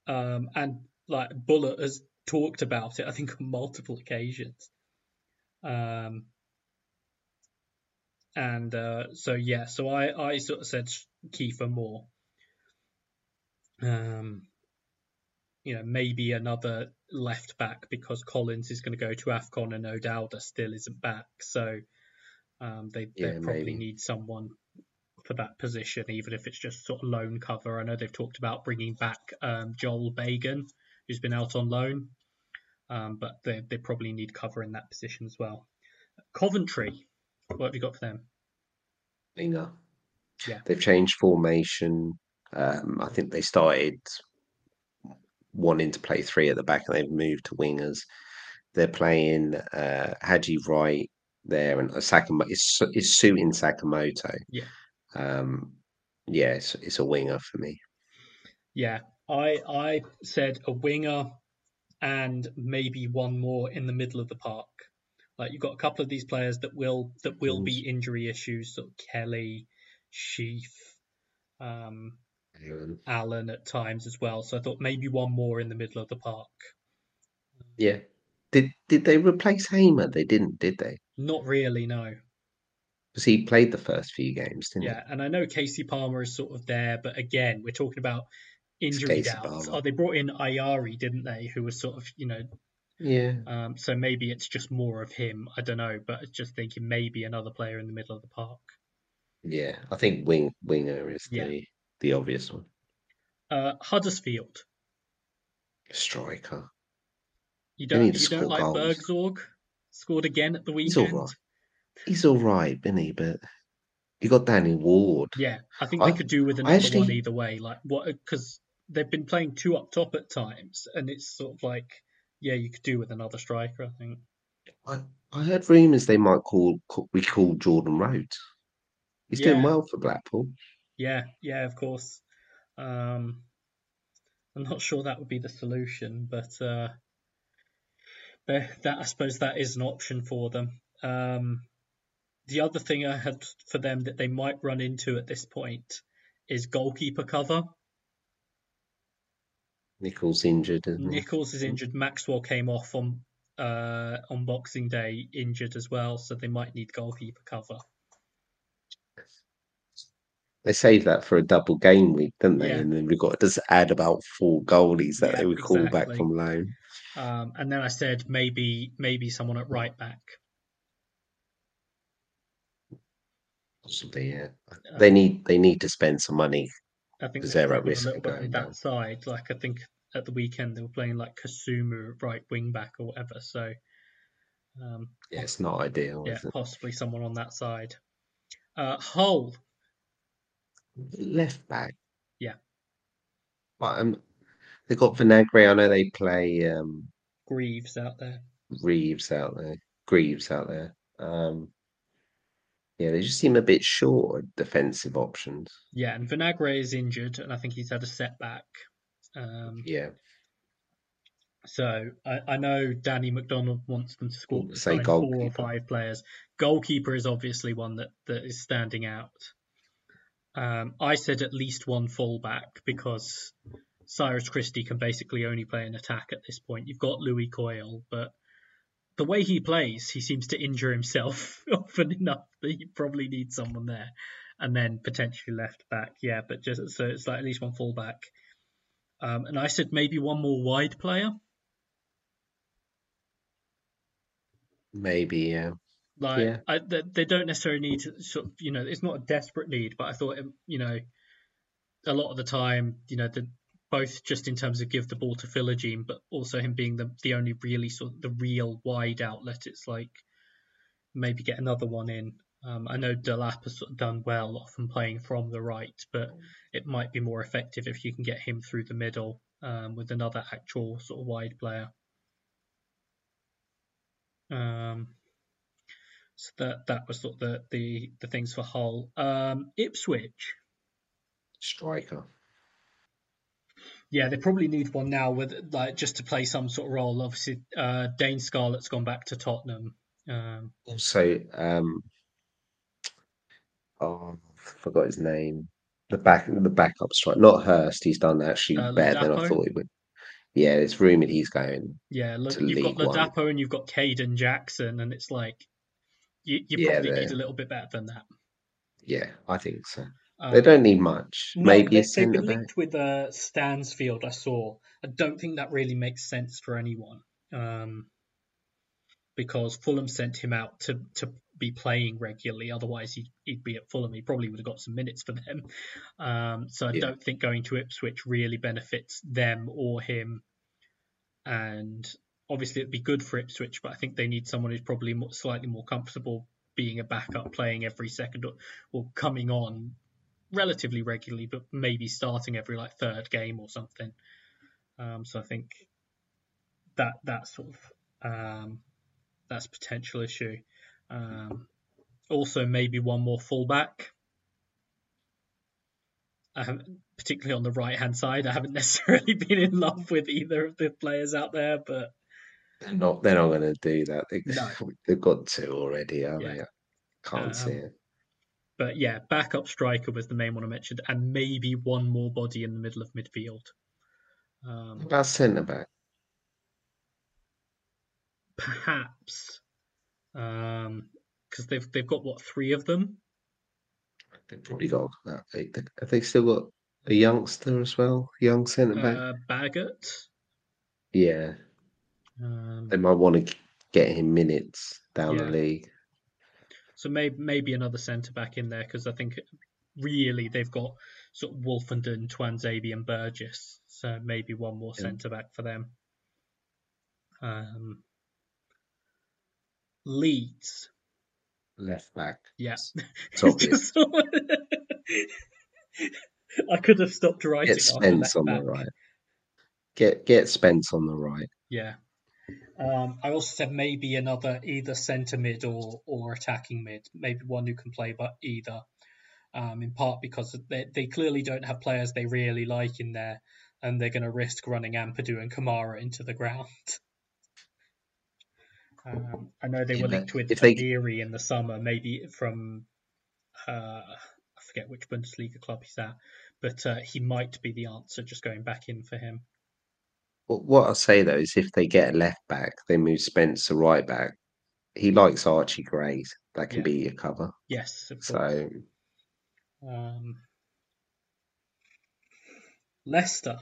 um, and like Bulut has talked about it, I think on multiple occasions. Um, and uh, so yeah, so I I sort of said Kiefer Moore. Um, you know, maybe another left back because Collins is going to go to AFCON and O'Dowda still isn't back. So um, they, yeah, they probably maybe. need someone for that position, even if it's just sort of loan cover. I know they've talked about bringing back um, Joel Bagan, who's been out on loan, um, but they, they probably need cover in that position as well. Coventry, what have you got for them? Winger. Yeah. They've changed formation. Um, I think they started wanting to play three at the back and they've moved to wingers. They're playing uh, Haji Wright there and Sakamoto is is suiting Sakamoto. Yeah. Um, yeah, it's, it's a winger for me. Yeah, I I said a winger and maybe one more in the middle of the park. Like you've got a couple of these players that will that will be injury issues, sort of Kelly, Sheaf, um, Allen. At times as well. So I thought maybe one more in the middle of the park. Yeah. Did did they replace Hamer? They didn't, did they? Not really, no. Because he played the first few games, didn't yeah, he? Yeah, and I know Kasey Palmer is sort of there, but again, we're talking about injury doubts. Oh, they brought in Ayari, didn't they? Who was sort of, you know, yeah. Um, so maybe it's just more of him. I don't know, but just thinking maybe another player in the middle of the park. Yeah, I think wing winger is yeah. the the obvious one. Uh, Huddersfield. Striker. You don't you don't like goals. Burgzorg? Scored again at the weekend. He's all right. He's all right, isn't he? But you got Danny Ward. Yeah, I think I, they could do with another actually, one either way. Like what? Because they've been playing two up top at times, and it's sort of like, yeah, you could do with another striker. I think. I, I heard rumours they might call, we call Jordan Rhodes. He's yeah. doing well for Blackpool. Yeah, yeah, of course. Um, I'm not sure that would be the solution, but uh, that I suppose that is an option for them. Um, the other thing I had for them that they might run into at this point is goalkeeper cover. Nicholls injured. Nicholls is injured. Maxwell came off on uh, on Boxing Day injured as well, so they might need goalkeeper cover. They saved that for a double game week, didn't they? Yeah. And then we've got to just add about four goalies that yeah, they would exactly. call back from loan. Um, and then I said maybe maybe someone at right back. Possibly, yeah. Uh, they need they need to spend some money. I think at risk of going that side. Like I think at the weekend they were playing like Kasumu right wing back or whatever. So um, yeah, it's not ideal. Yeah, possibly someone on that side. Uh, Hull left back. Yeah. But um, they got Vinagre. I know they play um, Greaves out there. Reeves out there. Greaves out there. Um, yeah, they just seem a bit short of defensive options. Yeah, and Vinagre is injured, and I think he's had a setback. Um, yeah. So I, I know Danny McDonald wants them to score say four or five players. Goalkeeper is obviously one that, that is standing out. Um, I said at least one fullback because Cyrus Christie can basically only play an attack at this point. You've got Lewie Coyle, but the way he plays, he seems to injure himself often enough that you probably need someone there. And then potentially left back, yeah, but just so it's like at least one fullback. Um, and I said maybe one more wide player. Maybe, yeah. Like yeah. I, they, they don't necessarily need to sort of, you know, it's not a desperate need, but I thought, you know, a lot of the time, you know, the, both just in terms of give the ball to Philogene, but also him being the the only really sort of the real wide outlet. It's like maybe get another one in. Um, I know Delap has sort of done well, often playing from the right, but it might be more effective if you can get him through the middle um, with another actual sort of wide player. Um, so that that was sort of the the, the things for Hull. Um, Ipswich. Striker. Yeah, they probably need one now with like just to play some sort of role. Obviously, uh, Dane Scarlett's gone back to Tottenham. Um, Also, um, oh, I forgot his name. The back, the backup strike, not Hirst. He's done actually Uh, better than I thought he would. Yeah, it's rumored he's going. yeah, look, you've got League One. Ladapo and you've got Kayden Jackson, and it's like you, you Yeah, probably need a little bit better than that. Yeah, I think so. Um, They don't need much. No, Maybe they, a they've been linked with uh, Stansfield. I saw. I don't think that really makes sense for anyone, um, because Fulham sent him out to to be playing regularly. Otherwise, he'd, he'd be at Fulham. He probably would have got some minutes for them. Um, so I Yeah. don't think going to Ipswich really benefits them or him. And obviously, it'd be good for Ipswich, but I think they need someone who's probably more, slightly more comfortable being a backup, playing every second or, or coming on relatively regularly, but maybe starting every like third game or something. Um, so I think that that sort of um, that's a potential issue. Um, also, maybe one more fullback. I haven't, particularly on the right hand side, I haven't necessarily been in love with either of the players out there, but They're not. They're not going to do that. They, No. They've got two already, are Yeah. they? Can't see Um, it. But yeah, backup striker was the main one I mentioned, and maybe one more body in the middle of midfield. Um, about centre back? perhaps because they've they've got what three of them. They've probably got. They- they- have they still got a youngster as well? Young centre back. Uh, Baggott. yeah, Um, they might want to get him minutes down Yeah. the league. So maybe maybe another centre back in there because I think really they've got sort of Woolfenden, Tuanzebe, and Burgess. So maybe one more Yeah. centre back for them. Um, Leeds. Left back. Yeah. It's It's obvious. I could have stopped writing. Get Spence on the right. Get get Spence on the right. Yeah. Um, I also said maybe another either centre mid or or attacking mid, maybe one who can play but either. Um, in part because they they clearly don't have players they really like in there, and they're going to risk running Ampadu and Kamara into the ground. Um, I know they Yeah, were linked with they- in the summer, maybe from uh, I forget which Bundesliga club he's at, but uh, he might be the answer. Just going back in for him. What I'll say though is if they get a left back, they move Spencer right back. He likes Archie Gray. That can Yeah. be your cover. Yes, of course. So Um, Leicester.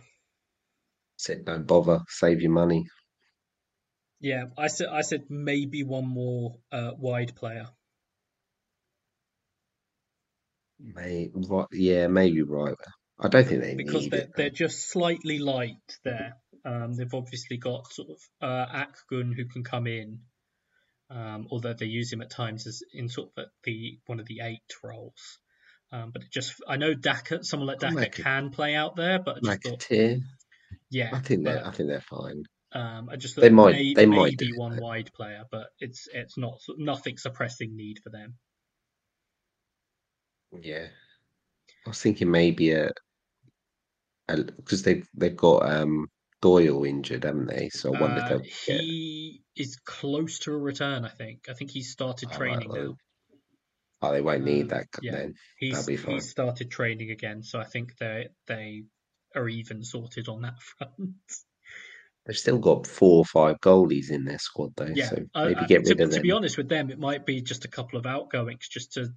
said don't bother, save your money. Yeah, I said I said maybe one more uh, wide player. May right, yeah, maybe right. I don't think they because need they're, it. they're just slightly light there. Um, they've obviously got sort of uh, Akgun who can come in, um, although they use him at times as in sort of the one of the eight roles. Um, but it just I know Daka, someone like Daka can play out there, but I just thought, yeah, I think they're but, I think they're fine. um, I just They might- may, they might do one that. wide player, but it's it's not nothing's a pressing need for them. Yeah, I was thinking maybe a because they've they've got um Doyle injured, haven't they? So I wonder if Uh, get he is close to a return. I think. I think he started Oh, training well, now. oh they won't need um, that yeah. then. He's he's started training again, so I think they they are even sorted on that front. They've still got four or five goalies in their squad though, Yeah, so maybe uh, get to, rid of them. to be honest with them, it might be just a couple of outgoings just to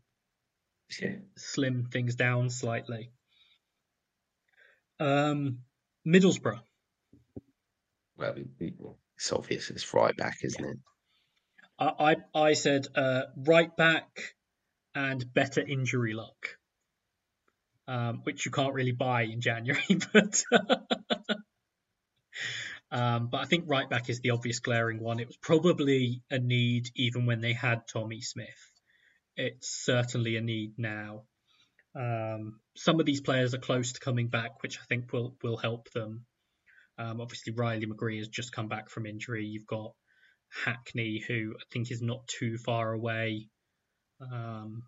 Yeah. slim things down slightly. Um, Middlesbrough. Well, it- it- it's obvious it's right back, isn't it? I I, I said uh, right back and better injury luck, um, which you can't really buy in January, but. Um, but I think right back is the obvious glaring one. It was probably a need even when they had Tommy Smith. It's certainly a need now. Um, some of these players are close to coming back, which I think will will help them. Um, obviously, Riley McGree has just come back from injury. You've got Hackney, who I think is not too far away. Um,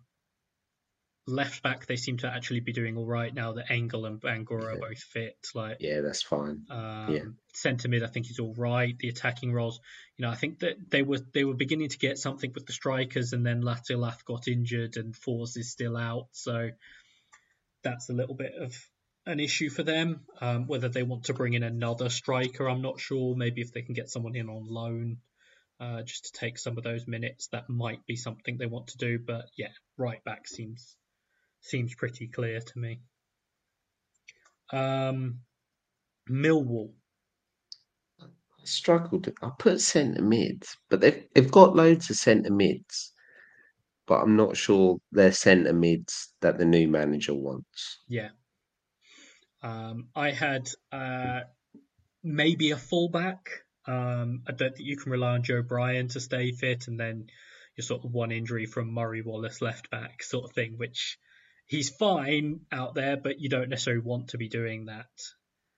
left back, they seem to actually be doing all right now that Engel and Bangura are both fit. Like, yeah, that's fine. um, Yeah. centre mid, I think is all right. The attacking roles, you know, I think that they were they were beginning to get something with the strikers, and then Latte Lath got injured, and Forss is still out, so that's a little bit of an issue for them. Um, whether they want to bring in another striker, I'm not sure. Maybe if they can get someone in on loan, uh, just to take some of those minutes, that might be something they want to do. But yeah, right back seems seems pretty clear to me. Um, Millwall. I struggled. I put centre mids, but they've they've got loads of centre mids, but I'm not sure they're centre mids that the new manager wants. Yeah. Um, I had uh, maybe a fullback. Um, I don't think you can rely on Joe Bryan to stay fit, and then you're sort of one injury from Murray Wallace left back sort of thing, which he's fine out there, but you don't necessarily want to be doing that.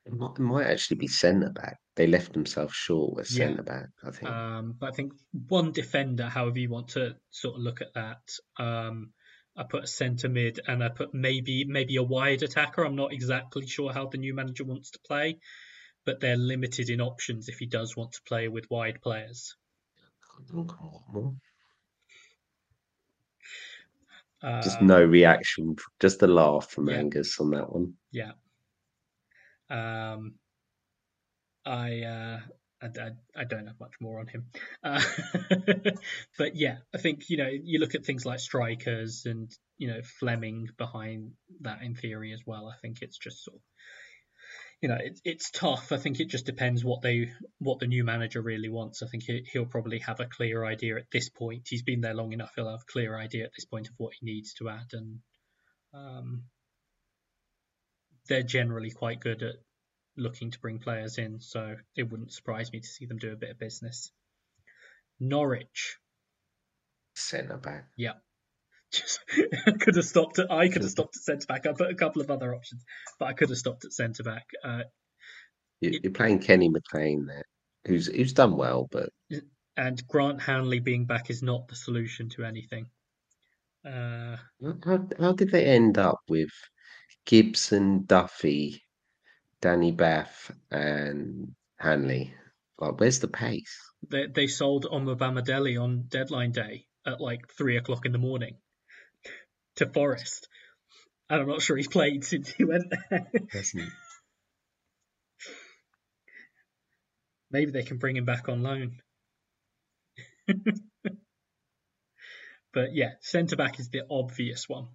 It might, it might actually be centre back. They left themselves short with Yeah. centre back. I think. Um, but I think one defender, however you want to sort of look at that. Um, I put a centre mid and I put maybe maybe a wide attacker. I'm not exactly sure how the new manager wants to play, but they're limited in options if he does want to play with wide players. Just Um, no reaction, just a laugh from yeah. Angus on that one. Yeah. Um, I, uh, I, I, I don't have much more on him. Uh, but yeah, I think, you know, you look at things like strikers and, you know, Flemming behind that in theory as well. I think it's just sort of, you know, it, it's tough. I think it just depends what they, what the new manager really wants. I think he, he'll probably have a clear idea at this point. He's been there long enough. He'll have a clear idea at this point of what he needs to add. And, um, they're generally quite good at looking to bring players in, so it wouldn't surprise me to see them do a bit of business. Norwich, Centre back. Yeah. Just I could have stopped at I could have stopped at centre back. I put a couple of other options, but I could have stopped at centre back. Uh, You, you're playing Kenny McLean there, who's who's done well, but and Grant Hanley being back is not the solution to anything. Uh, how how did they end up with Gibson, Duffy, Danny Batth, and Hanley? Like, where's the pace? they they sold Omobamidele on deadline day at like three o'clock in the morning to Forest. And I'm not sure he's played since he went there. Maybe they can bring him back on loan. but yeah, centre back is the obvious one.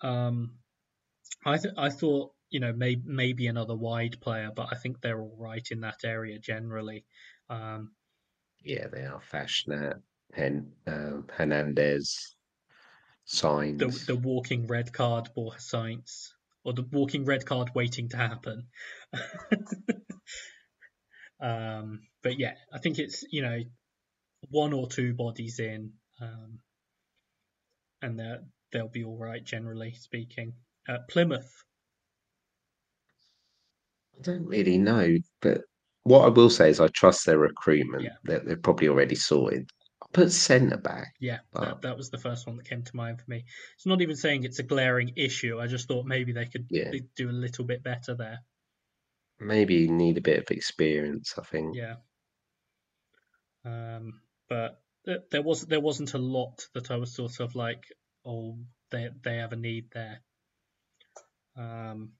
Um, I th- I thought you know may- maybe another wide player, but I think they're all right in that area generally. Um, Yeah, they are Fassnacht, Hen, um, Hernandez, Sainz. the the walking red card for science or the walking red card waiting to happen. um, but yeah, I think it's you know one or two bodies in, um, and they're, they'll be all right generally speaking. Uh, Plymouth, I don't really know, but what I will say is I trust their recruitment. Yeah. They're, they're probably already sorted. I put centre back. yeah, Wow. that, that was the first one that came to mind for me. It's not even saying it's a glaring issue. I just thought maybe they could Yeah. do a little bit better there. Maybe need a bit of experience. I think. Yeah. Um, but th- there was there wasn't a lot that I was sort of like, oh, they they have a need there. Um,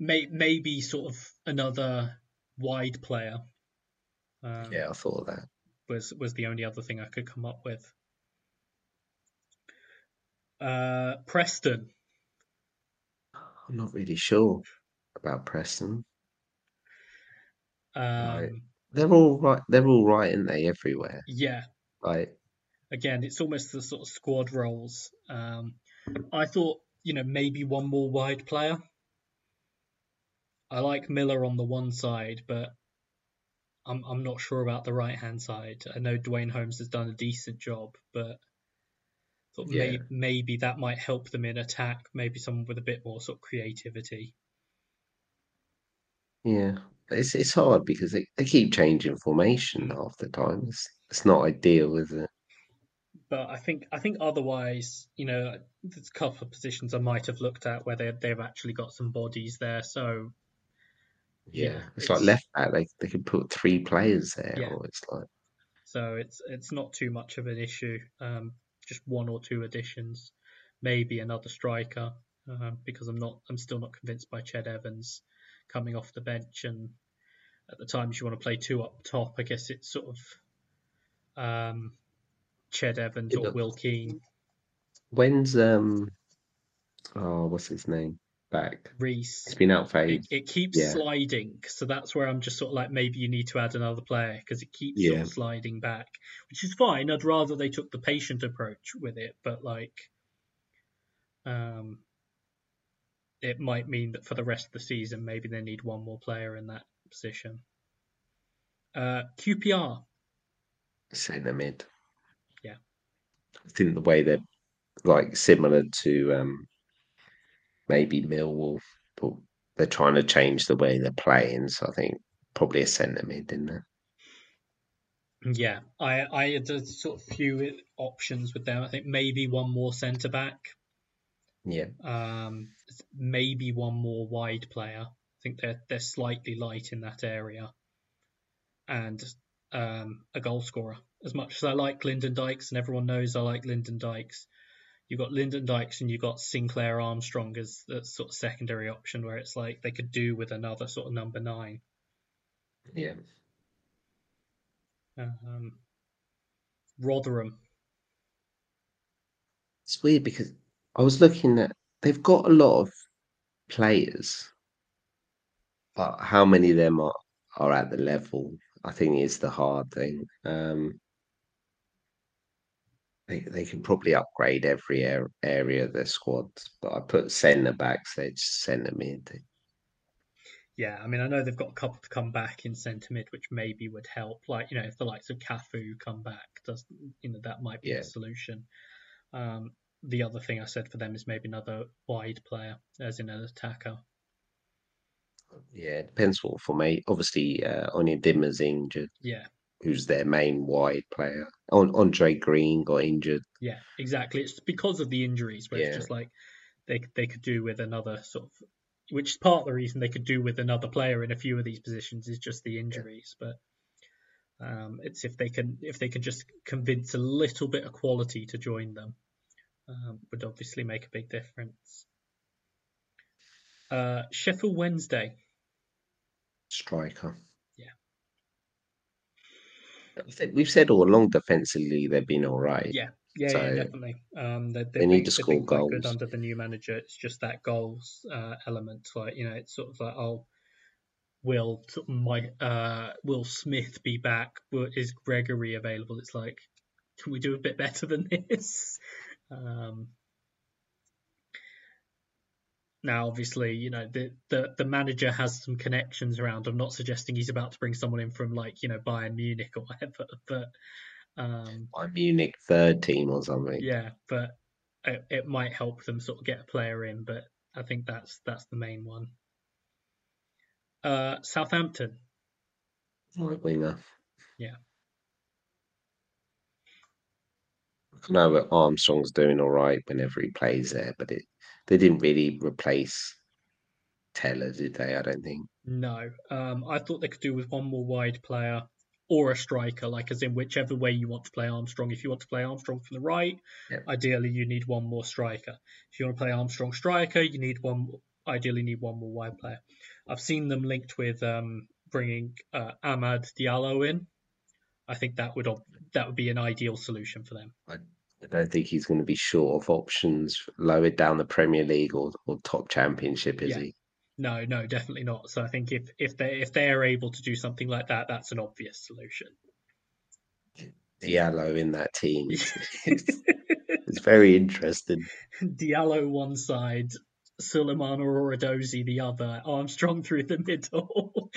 may, maybe sort of another wide player. Um, Yeah, I thought of that. was was the only other thing I could come up with. Uh, Preston, I'm not really sure about Preston. um, Right. They're all right. They're all right, aren't they? Everywhere. yeah, Right. again, it's almost the sort of squad roles. Um, I thought, you know, maybe one more wide player. I like Millar on the one side, but I'm I'm not sure about the right hand side. I know Duane Holmes has done a decent job, but thought may, Yeah. maybe that might help them in attack. Maybe someone with a bit more sort of creativity. yeah, it's it's hard because they, they keep changing formation half the time. It's it's not ideal, is it? but I think I think otherwise, you know, there's a couple of positions I might have looked at where they they've actually got some bodies there. So Yeah, Yeah, it's, it's- like left back. They they could put three players there, Yeah. or it's like so it's it's not too much of an issue. Um, just one or two additions, maybe another striker, um, because I'm not I'm still not convinced by Ched Evans coming off the bench and at the times you want to play two up top. I guess it's sort of um, Ched Evans Yeah, or but- Will Keane, when's um oh what's his name back? Riis. Been out for it, it keeps Yeah. sliding. So that's where I'm just sort of like, maybe you need to add another player because it keeps sort of sliding back, which is fine. I'd rather they took the patient approach with it, but like, um, it might mean that for the rest of the season, maybe they need one more player in that position. Uh, QPR, Centre mid. Yeah. I think the way they're like similar to um maybe Millwall, but they're trying to change the way they're playing. So I think probably a centre mid, isn't it? yeah, I I had a sort of few options with them. I think maybe one more centre back. Yeah. Um, maybe one more wide player. I think they're they're slightly light in that area, and um, a goal scorer. As much as I like Lyndon Dykes, and everyone knows I like Lyndon Dykes, you've got Lyndon Dykes and you've got Sinclair Armstrong as the sort of secondary option, where it's like they could do with another sort of number nine. Yeah. Um, Rotherham, It's weird because I was looking at they've got a lot of players, but how many of them are, are at the level? I think is the hard thing. Um, they they can probably upgrade every ar- area of their squad. but I put centre backs, they're just centre mid. Yeah, I mean, I know they've got a couple to come back in centre mid, which maybe would help. Like, you know, if the likes of Cafu come back, does you know that might be Yeah. a solution. Um, the other thing I said for them is maybe another wide player, as in an attacker. Yeah, it depends what for me. Obviously, uh, Onyedinma's injured, Yeah, who's their main wide player. On Andre Green got injured. yeah, exactly. It's because of the injuries where Yeah. it's just like they they could do with another sort of, which is part of the reason they could do with another player in a few of these positions is just the injuries. But um, it's if they can if they can just convince a little bit of quality to join them, um, would obviously make a big difference. Uh, Sheffield Wednesday. striker. I think we've said all along defensively they've been all right. Yeah, yeah, So, yeah, definitely. Um, they, they need to score quite good goals. under the new manager. It's just that goals uh, element, like you know, it's sort of like, oh, will my uh, will Smith be back? Is Gregory available? It's like, can we do a bit better than this? Um, now, obviously, you know the, the the manager has some connections around. I'm not suggesting he's about to bring someone in from like you know Bayern Munich or whatever, but um, Bayern Munich third team or something. yeah, but it, it might help them sort of get a player in, but I think that's that's the main one. Uh, Southampton, Right winger. Yeah. I know that Armstrong's doing all right whenever he plays there, but it they didn't really replace Tella, did they? I don't think. no. Um, I thought they could do with one more wide player or a striker, like as in whichever way you want to play Armstrong. If you want to play Armstrong from the right, ideally you need one more striker. If you want to play Armstrong striker, you need one. Ideally, need one more wide player. I've seen them linked with um, bringing uh, Amad Diallo in. I think that would that would be an ideal solution for them. I don't think he's going to be short of options lower down the Premier League or, or top Championship, is Yeah. he? No, no, definitely not. So I think if if they if they are able to do something like that, that's an obvious solution. Diallo in that team. It's, it's, it's very interesting. Diallo one side, Sulemana or Oradozi the other, Armstrong through the middle.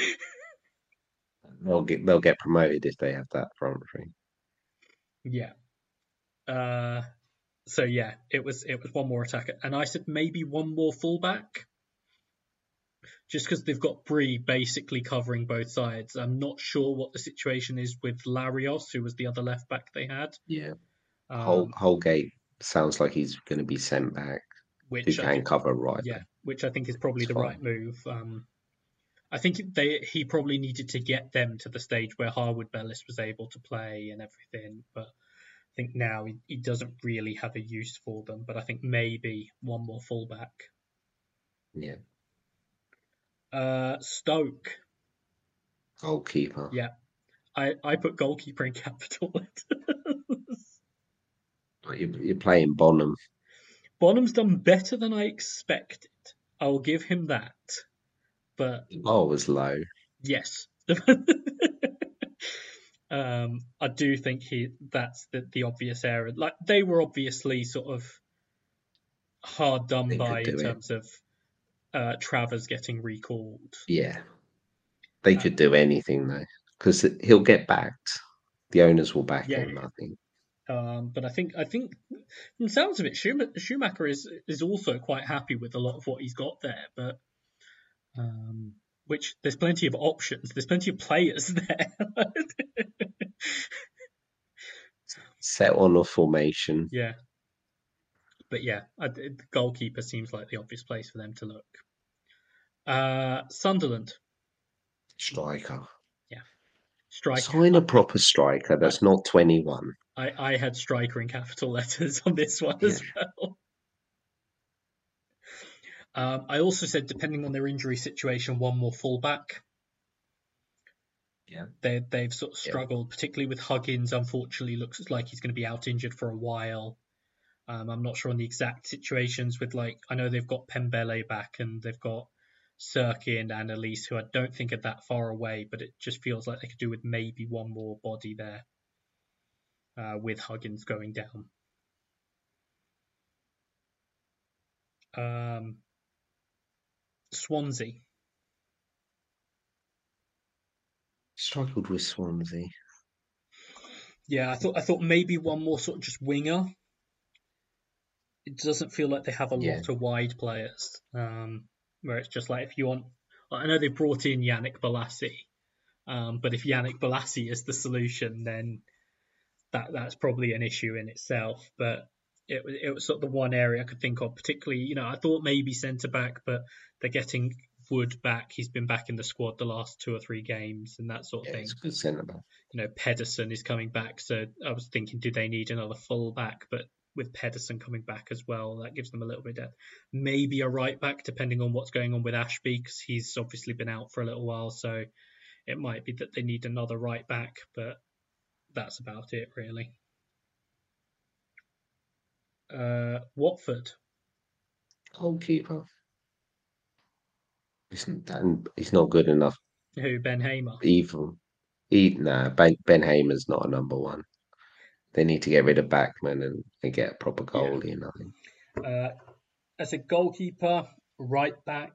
They'll get they'll get promoted if they have that front three. yeah. Uh, so yeah, it was it was one more attacker, and I said maybe one more fullback, just because they've got Bree basically covering both sides. I'm not sure what the situation is with Larios, who was the other left back they had. Yeah. Hol- um, Holgate sounds like he's going to be sent back. Who which I can think, cover right yeah, which I think is probably It's the fine. right move. Um, I think they he probably needed to get them to the stage where Harwood Bellis was able to play and everything, but I think now he, he doesn't really have a use for them. But I think maybe one more fullback. Yeah. Uh, Stoke, Goalkeeper. yeah, I, I put goalkeeper in capital letters. You're, you're playing Bonham. Bonham's done better than I expected. I will give him that. But The bar was low. yes. um, I do think he that's the, the obvious error. Like they were obviously sort of hard done They by in it. terms of uh, Travers getting recalled. Yeah. They Uh, could do anything though, because he'll get backed. The owners will back Yeah, him. I think. Um, but I think I think from the sounds of it, Schuma- Schumacher is is also quite happy with a lot of what he's got there. But um, which there's plenty of options. There's plenty of players there. Set on a formation. yeah. But yeah, I, the goalkeeper seems like the obvious place for them to look. Uh, Sunderland Striker. Yeah. Striker. Sign a proper striker that's not 21. I, I had striker in capital letters on this one as well. Um, I also said, depending on their injury situation, one more fullback. Yeah. They, they've sort of Yeah. struggled, particularly with Huggins. Unfortunately, looks like he's going to be out injured for a while. Um, I'm not sure on the exact situations with like I know they've got Pembele back and they've got Cirkin and Annalise, who I don't think are that far away, but it just feels like they could do with maybe one more body there uh, with Huggins going down. Um, Swansea. Struggled with Swansea. Yeah, I thought I thought maybe one more sort of just winger. It doesn't feel like they have a Yeah. lot of wide players. Um, where it's just like if you want, I know they brought in Yannick Bolasie, um, but if Yannick Bolasie is the solution, then that that's probably an issue in itself. But it was it was sort of the one area I could think of, particularly. You know, I thought maybe centre back, but they're getting Wood back. He's been back in the squad the last two or three games and that sort of Yeah, thing it's good centre back. you know, Pedersen is coming back. So I was thinking, do they need another full back? But with Pedersen coming back as well, that gives them a little bit of depth. Maybe a right back, depending on what's going on with Ashby, because he's obviously been out for a little while. So it might be that they need another right back, but that's about it, really. Uh, Watford. Goalkeeper. He's, and he's not good enough Who Ben Hamer? either. He, nah, Ben, ben Hamer's not a number one. They need to get rid of Bachmann and, and get a proper goalie. And I. Uh, as a goalkeeper, right back.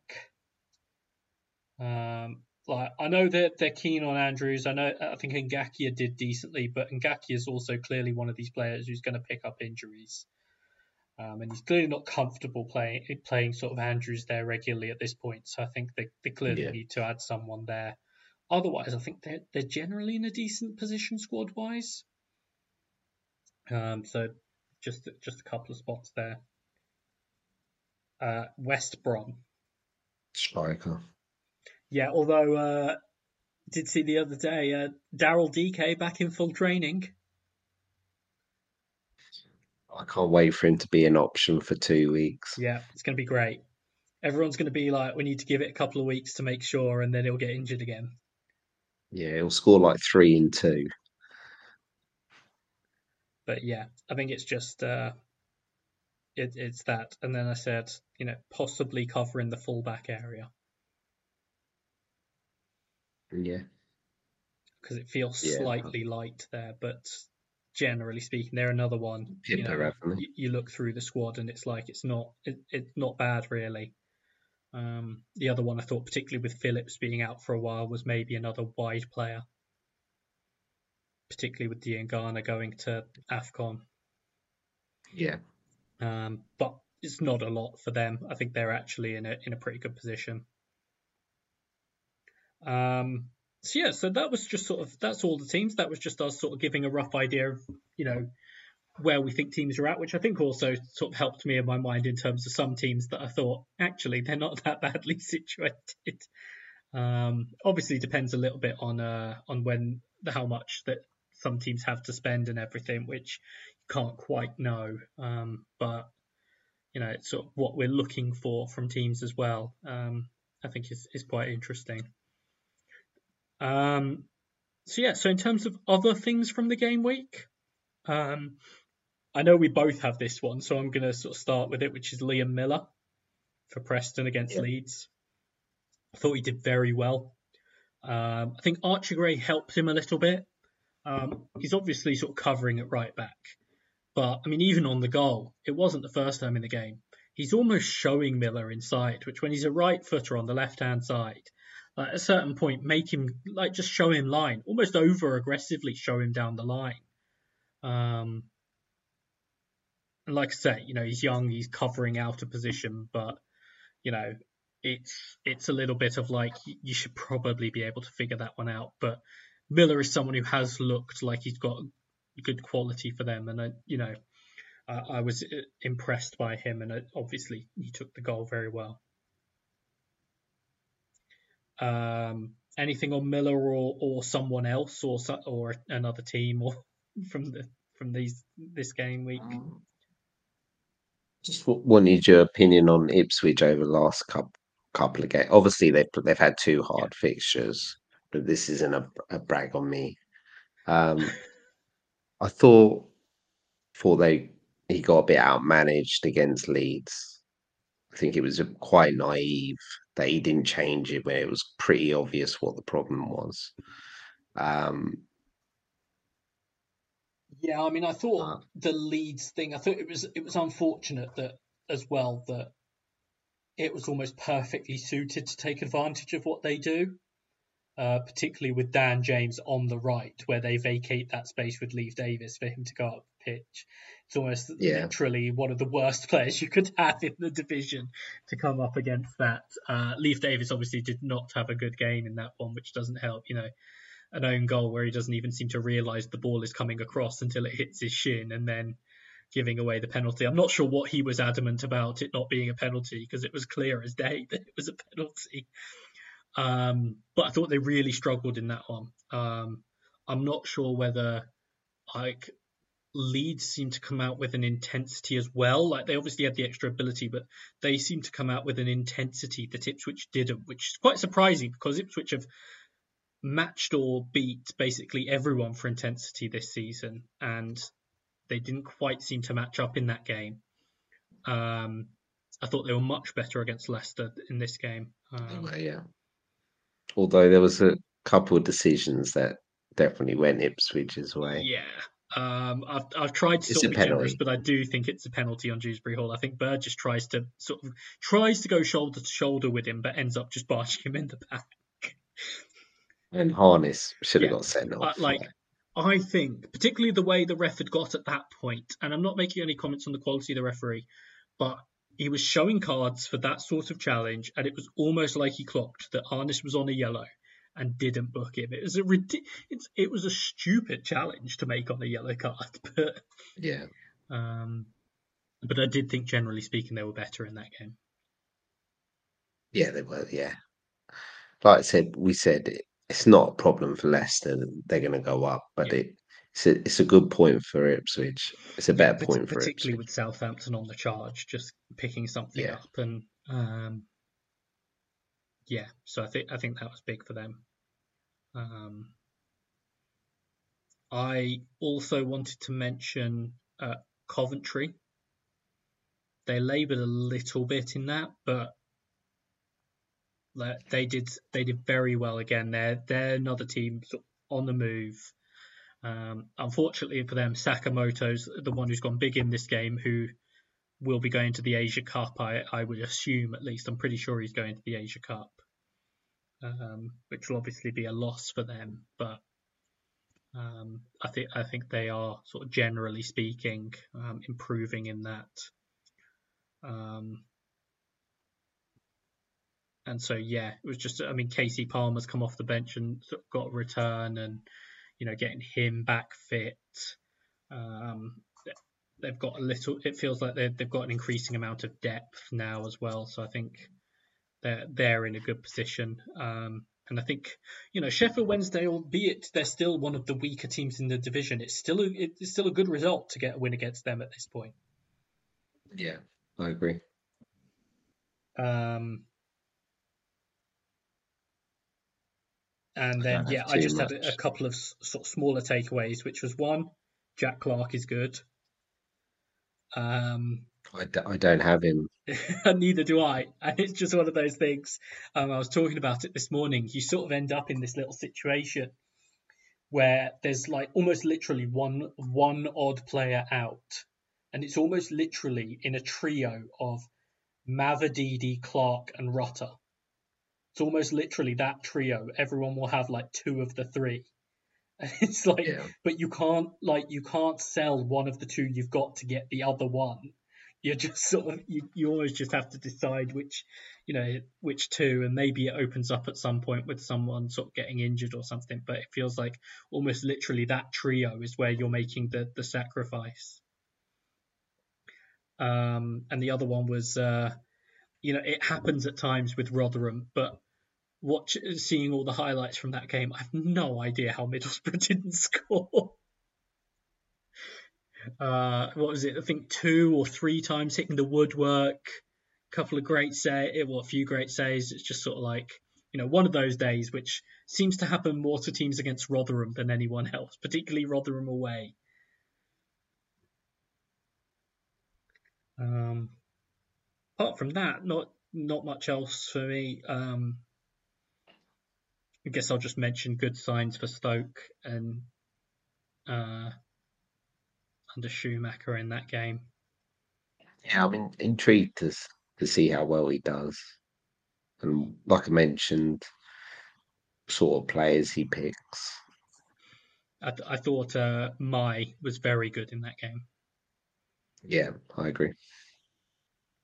Um, like I know that they're keen on Andrews. I know I think Ngakia did decently, but Ngakia is also clearly one of these players who's going to pick up injuries. Um, and he's clearly not comfortable playing playing sort of Andrews there regularly at this point. So I think they, they clearly Yeah. need to add someone there. Otherwise, I think they're they're generally in a decent position squad wise. Um, so just just a couple of spots there. Uh, West Brom. Striker. Yeah, although uh, did see the other day uh, Daryl Dike back in full training. I can't wait for him to be an option for two weeks. Yeah, it's going to be great. Everyone's going to be like, we need to give it a couple of weeks to make sure, and then he'll get injured again. Yeah, he'll score like three and two. But yeah, I think it's just uh, it, it's that. And then I said, you know, possibly covering the fullback area Yeah. because it feels Yeah. slightly light there. But generally speaking, they're another one. You, know, you, you look through the squad and it's like it's not it, it's not bad really. Um, the other one I thought, particularly with Phillips being out for a while, was maybe another wide player, particularly with Diangana going to Afcon. Yeah. Um, but it's not a lot for them. I think they're actually in a in a pretty good position. Um, so yeah, so that was just sort of that's all the teams. That was just us sort of giving a rough idea of you know where we think teams are at, which I think also sort of helped me in my mind in terms of some teams that I thought actually they're not that badly situated. Um, obviously, depends a little bit on uh, on when how much that some teams have to spend and everything, which you can't quite know. Um, but you know, it's sort of what we're looking for from teams as well. Um, I think is is quite interesting. Um, so yeah, so in terms of other things from the game week, um, I know we both have this one, so I'm going to sort of start with it, which is Liam Millar for Preston against yeah. Leeds. I thought he did very well. Um, I think Archie Gray helped him a little bit. Um, he's obviously sort of covering at right back, but I mean, even on the goal, it wasn't the first time in the game. He's almost showing Millar inside, which when he's a right footer on the left hand side, at a certain point, make him like just show him line, almost over aggressively show him down the line. Um, and like I say, you know, he's young, he's covering out a position, but you know, it's it's a little bit of like you should probably be able to figure that one out. But Millar is someone who has looked like he's got good quality for them, and I, you know, I, I was uh, impressed by him, and uh, obviously he took the goal very well. Um, anything on Millar or, or someone else or or another team or from the from these this game week? Just wanted your opinion on Ipswich over the last couple couple of games. Obviously, they've they've had two hard yeah. fixtures, but this isn't a, a brag on me. Um, I thought thought they he got a bit outmanaged against Leeds. I think it was quite naive that he didn't change it when it was pretty obvious what the problem was. Um, yeah, I mean, I thought uh, the Leeds thing. I thought it was it was unfortunate that as well that it was almost perfectly suited to take advantage of what they do, uh, particularly with Dan James on the right, where they vacate that space with Leif Davis for him to go up pitch. It's almost yeah. literally one of the worst players you could have in the division to come up against that. Uh, Leif Davis obviously did not have a good game in that one, which doesn't help. You know, an own goal where he doesn't even seem to realise the ball is coming across until it hits his shin, and then giving away the penalty. I'm not sure what he was adamant about it not being a penalty because it was clear as day that it was a penalty. Um, but I thought they really struggled in that one. Um, I'm not sure whether like Leeds seem to come out with an intensity as well. Like they obviously had the extra ability, but they seem to come out with an intensity that Ipswich didn't, which is quite surprising because Ipswich have matched or beat basically everyone for intensity this season, and they didn't quite seem to match up in that game. Um, I thought they were much better against Leicester in this game. Um, were, yeah. Although there was a couple of decisions that definitely went Ipswich's way. Yeah. Um, I've I've tried to sort of be generous, but I do think it's a penalty on Dewsbury Hall. I think Bird just tries to sort of tries to go shoulder to shoulder with him, but ends up just barging him in the back. And Harness should have yeah. got sent off. Uh, like I think, particularly the way the ref had got at that point, and I'm not making any comments on the quality of the referee, but he was showing cards for that sort of challenge, and it was almost like he clocked that Harness was on a yellow and didn't book him. It was a it's, it was a stupid challenge to make on a yellow card, but yeah. Um, but I did think, generally speaking, they were better in that game. Yeah, they were. Yeah, like I said, we said it's not a problem for Leicester. They're going to go up, but yeah. it, it's a, it's a good point for Ipswich. It's a better yeah, point for particularly with Southampton on the charge, just picking something yeah. up, and um, yeah. So I think I think that was big for them. Um, I also wanted to mention uh, Coventry. They laboured a little bit in that, but they did they did very well again. They're they're another team on the move. Um, unfortunately for them, Sakamoto's the one who's gone big in this game, who will be going to the Asia Cup. I, I would assume at least. I'm pretty sure he's going to the Asia Cup, um, which will obviously be a loss for them. But um, I think I think they are sort of generally speaking um, improving in that. Um, and so yeah, it was just I mean Kasey Palmer's come off the bench and got a return, and you know getting him back fit. Um, they've got a little. It feels like they've they've got an increasing amount of depth now as well. So I think they're they're in a good position. Um, and I think you know Sheffield Wednesday, albeit they're still one of the weaker teams in the division, it's still a, it's still a good result to get a win against them at this point. Yeah, I agree. Um, and then yeah, I just much. had a, a couple of sort of smaller takeaways, which was one, Jack Clarke is good. Um, I d- I don't have him. neither do I. And it's just one of those things. Um, I was talking about it this morning. You sort of end up in this little situation where there's like almost literally one one odd player out, and it's almost literally in a trio of Mavididi, Clarke, and Rutter. It's almost literally that trio. Everyone will have like two of the three. It's like, yeah. but you can't like you can't sell one of the two you've got to get the other one you're just sort of you, you always just have to decide which you know which two and maybe it opens up at some point with someone sort of getting injured or something but it feels like almost literally that trio is where you're making the the sacrifice. Um and the other one was uh you know it happens at times with Rotherham but watch seeing all the highlights from that game I've no idea how Middlesbrough didn't score uh, what was it? I think two or three times hitting the woodwork. A couple of great say, eh, well, a few great saves. It's just sort of like you know one of those days which seems to happen more to teams against Rotherham than anyone else, particularly Rotherham away. Um, apart from that, not not much else for me. Um, I guess I'll just mention good signs for Stoke and uh, under Schumacher in that game. Yeah, I'm intrigued to to see how well he does, and like I mentioned, sort of players he picks. I, th- I thought uh, Mai was very good in that game. Yeah, I agree.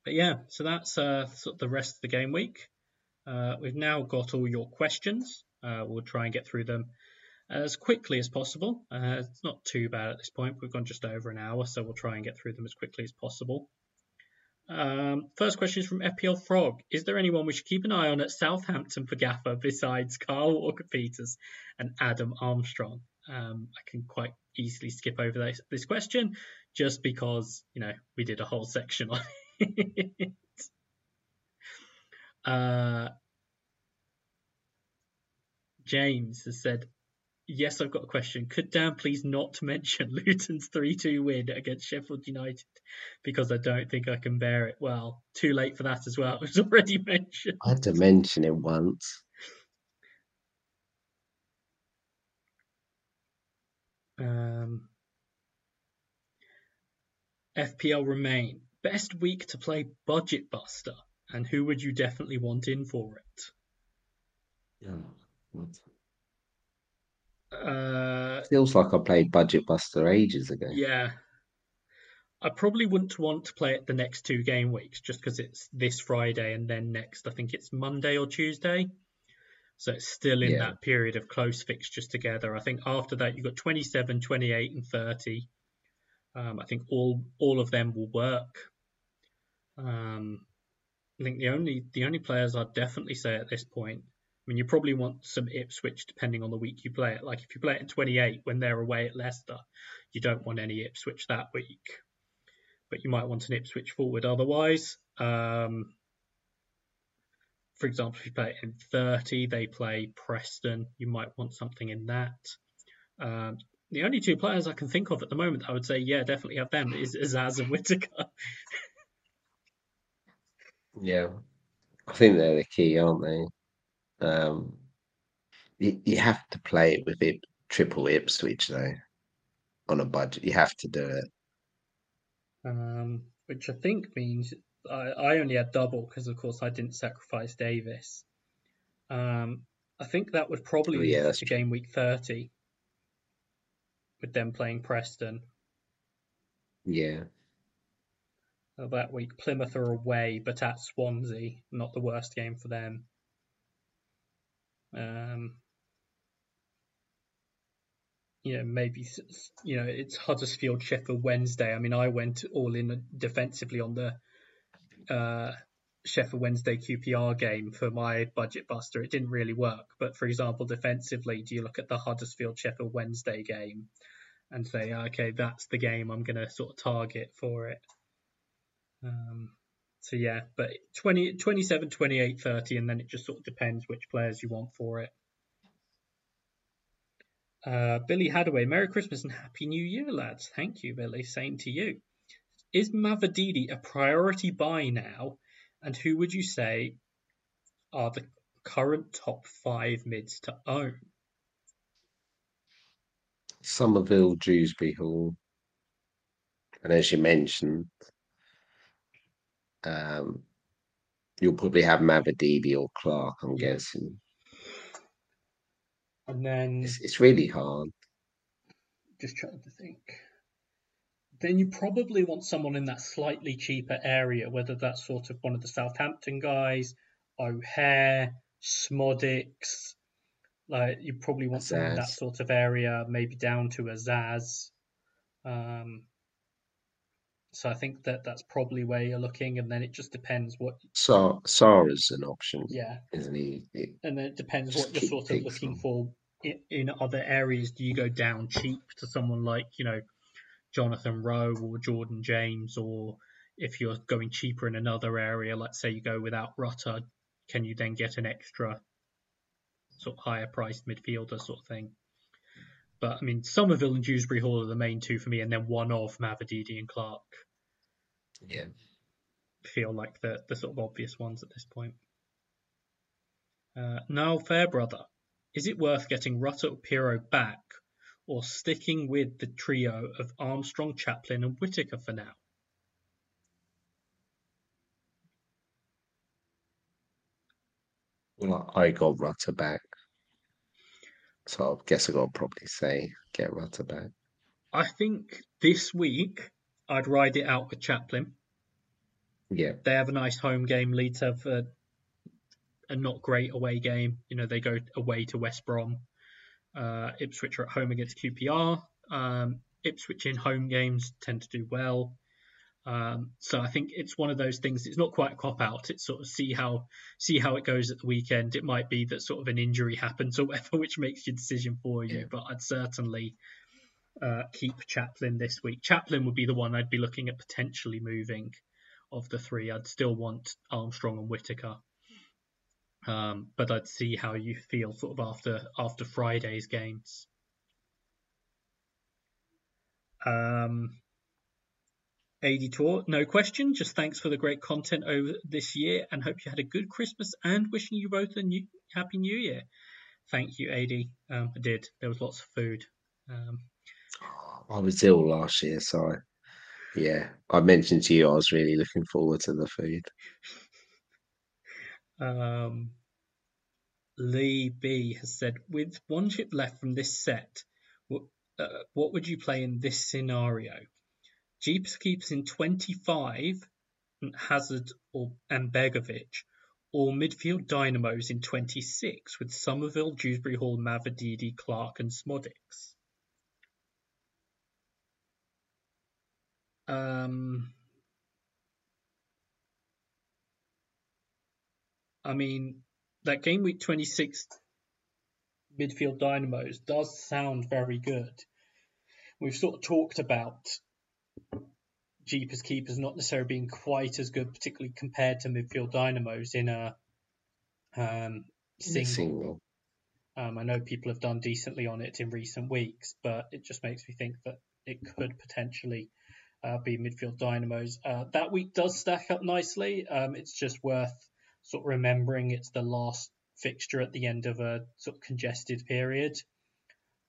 But yeah, so that's uh, sort of the rest of the game week. Uh, we've now got all your questions. Uh, we'll try and get through them as quickly as possible. Uh, it's not too bad at this point. We've gone just over an hour, so we'll try and get through them as quickly as possible. Um, first question is from FPL Frog. Is there anyone we should keep an eye on at Southampton for Gaffr besides Kyle Walker Peters and Adam Armstrong? Um, I can quite easily skip over this, this question just because, you know, we did a whole section on it. uh, James has said, Yes, I've got a question. Could Dan please not mention Luton's 3 2 win against Sheffield United because I don't think I can bear it? Well, too late for that as well. It was already mentioned. I had to mention it once. Um, FPL remain. Best week to play Budget Buster, and who would you definitely want in for it? Yeah. What? Uh, Feels like I played Budget Buster ages ago. Yeah. I probably wouldn't want to play it the next two game weeks just because it's this Friday and then next, I think it's Monday or Tuesday. So it's still in yeah. that period of close fixtures together. I think after that, you've got 27, 28, and 30. Um, I think all all of them will work. Um, I think the only the only players I'd definitely say at this point I mean, you probably want some Ipswich depending on the week you play it. Like if you play it in 28 when they're away at Leicester, you don't want any Ipswich that week, but you might want an Ipswich forward otherwise. Um, for example, if you play it in 30, they play Preston. You might want something in that. Um, the only two players I can think of at the moment, I would say, yeah, definitely have them is Azaz and Whittaker. yeah, I think they're the key, aren't they? Um, you, you have to play it with it triple Ipswich though on a budget. You have to do it. Um, which I think means I, I only had double because, of course, I didn't sacrifice Davis. Um, I think that would probably oh, yeah, that's to game week 30 with them playing Preston. Yeah. that week, Plymouth are away, but at Swansea, not the worst game for them. Um, you know, maybe you know it's Huddersfield Sheffield Wednesday. I mean, I went all in defensively on the uh, Sheffield Wednesday QPR game for my budget buster. It didn't really work. But for example, defensively, do you look at the Huddersfield Sheffield Wednesday game and say, okay, that's the game I'm going to sort of target for it? Um, so yeah, but 20, 27, 28, 30, and then it just sort of depends which players you want for it. Uh, Billy Hadaway, Merry Christmas and Happy New Year, lads. Thank you, Billy. Same to you. Is Mavididi a priority buy now? And who would you say are the current top five mids to own? Summerville, Dewsbury Hall. And as you mentioned, um, you'll probably have Mavididi or Clarke, I'm guessing. And then it's, it's really hard. Just trying to think. Then you probably want someone in that slightly cheaper area, whether that's sort of one of the Southampton guys, O'Hare, Szmodics. Like you probably want someone in that sort of area, maybe down to a Zaz. Um, so I think that that's probably where you're looking, and then it just depends what. So Sarah's an option, yeah, isn't he? It and then it depends what you're sort of looking for in, in, other areas. Do you go down cheap to someone like you know Jonathan Rowe or Jordan James, or if you're going cheaper in another area, let's say you go without Rutter, can you then get an extra sort of higher priced midfielder sort of thing? But I mean, Summerville and Dewsbury Hall are the main two for me, and then one of Mavididi and Clarke. Yeah, feel like the the sort of obvious ones at this point. Uh, Niall Fairbrother, is it worth getting Rutter or Piroe back, or sticking with the trio of Armstrong, Chaplin, and Whittaker for now? Well, I got Rutter back. So I guess I got probably say get Rutter back. I think this week I'd ride it out with Chaplin. Yeah. They have a nice home game. Leeds have a, a not great away game. You know, they go away to West Brom. Uh, Ipswich are at home against QPR. Um, Ipswich in home games tend to do well. Um, so I think it's one of those things. It's not quite a cop out. It's sort of see how see how it goes at the weekend. It might be that sort of an injury happens or whatever, which makes your decision for you. Yeah. But I'd certainly uh, keep Chaplin this week. Chaplin would be the one I'd be looking at potentially moving of the three. I'd still want Armstrong and Whittaker. Um, but I'd see how you feel sort of after after Friday's games. Um, Tour, no question. Just thanks for the great content over this year and hope you had a good Christmas and wishing you both a new, happy new year. Thank you, AD. Um, I did. There was lots of food. Um, I was ill last year, so I, yeah, I mentioned to you I was really looking forward to the food. Um, Lee B has said, with one chip left from this set, what, uh, what would you play in this scenario? Jeeps keeps in 25 Hazard or and Begovic, or midfield dynamos in 26 with Summerville, Dewsbury Hall, Mavididi, Clarke, and Szmodics. Um, I mean, that game week 26 midfield dynamos does sound very good. We've sort of talked about Jeepers keepers not necessarily being quite as good, particularly compared to midfield dynamos in a um, single. single. Um, I know people have done decently on it in recent weeks, but it just makes me think that it could potentially uh, be midfield dynamos. Uh, that week does stack up nicely. Um, it's just worth sort of remembering it's the last fixture at the end of a sort of congested period.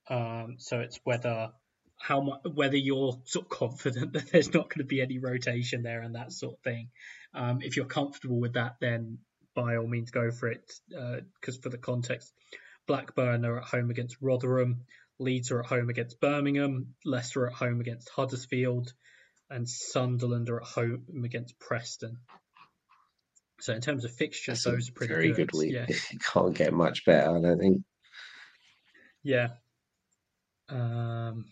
Um, so it's whether how much whether you're sort of confident that there's not going to be any rotation there and that sort of thing. Um, if you're comfortable with that, then by all means go for it. Because uh, for the context, Blackburn are at home against Rotherham, Leeds are at home against Birmingham, Leicester at home against Huddersfield, and Sunderland are at home against Preston. So in terms of fixtures, That's those are pretty very good. good week. Yeah. can't get much better, I don't think. Yeah, Um,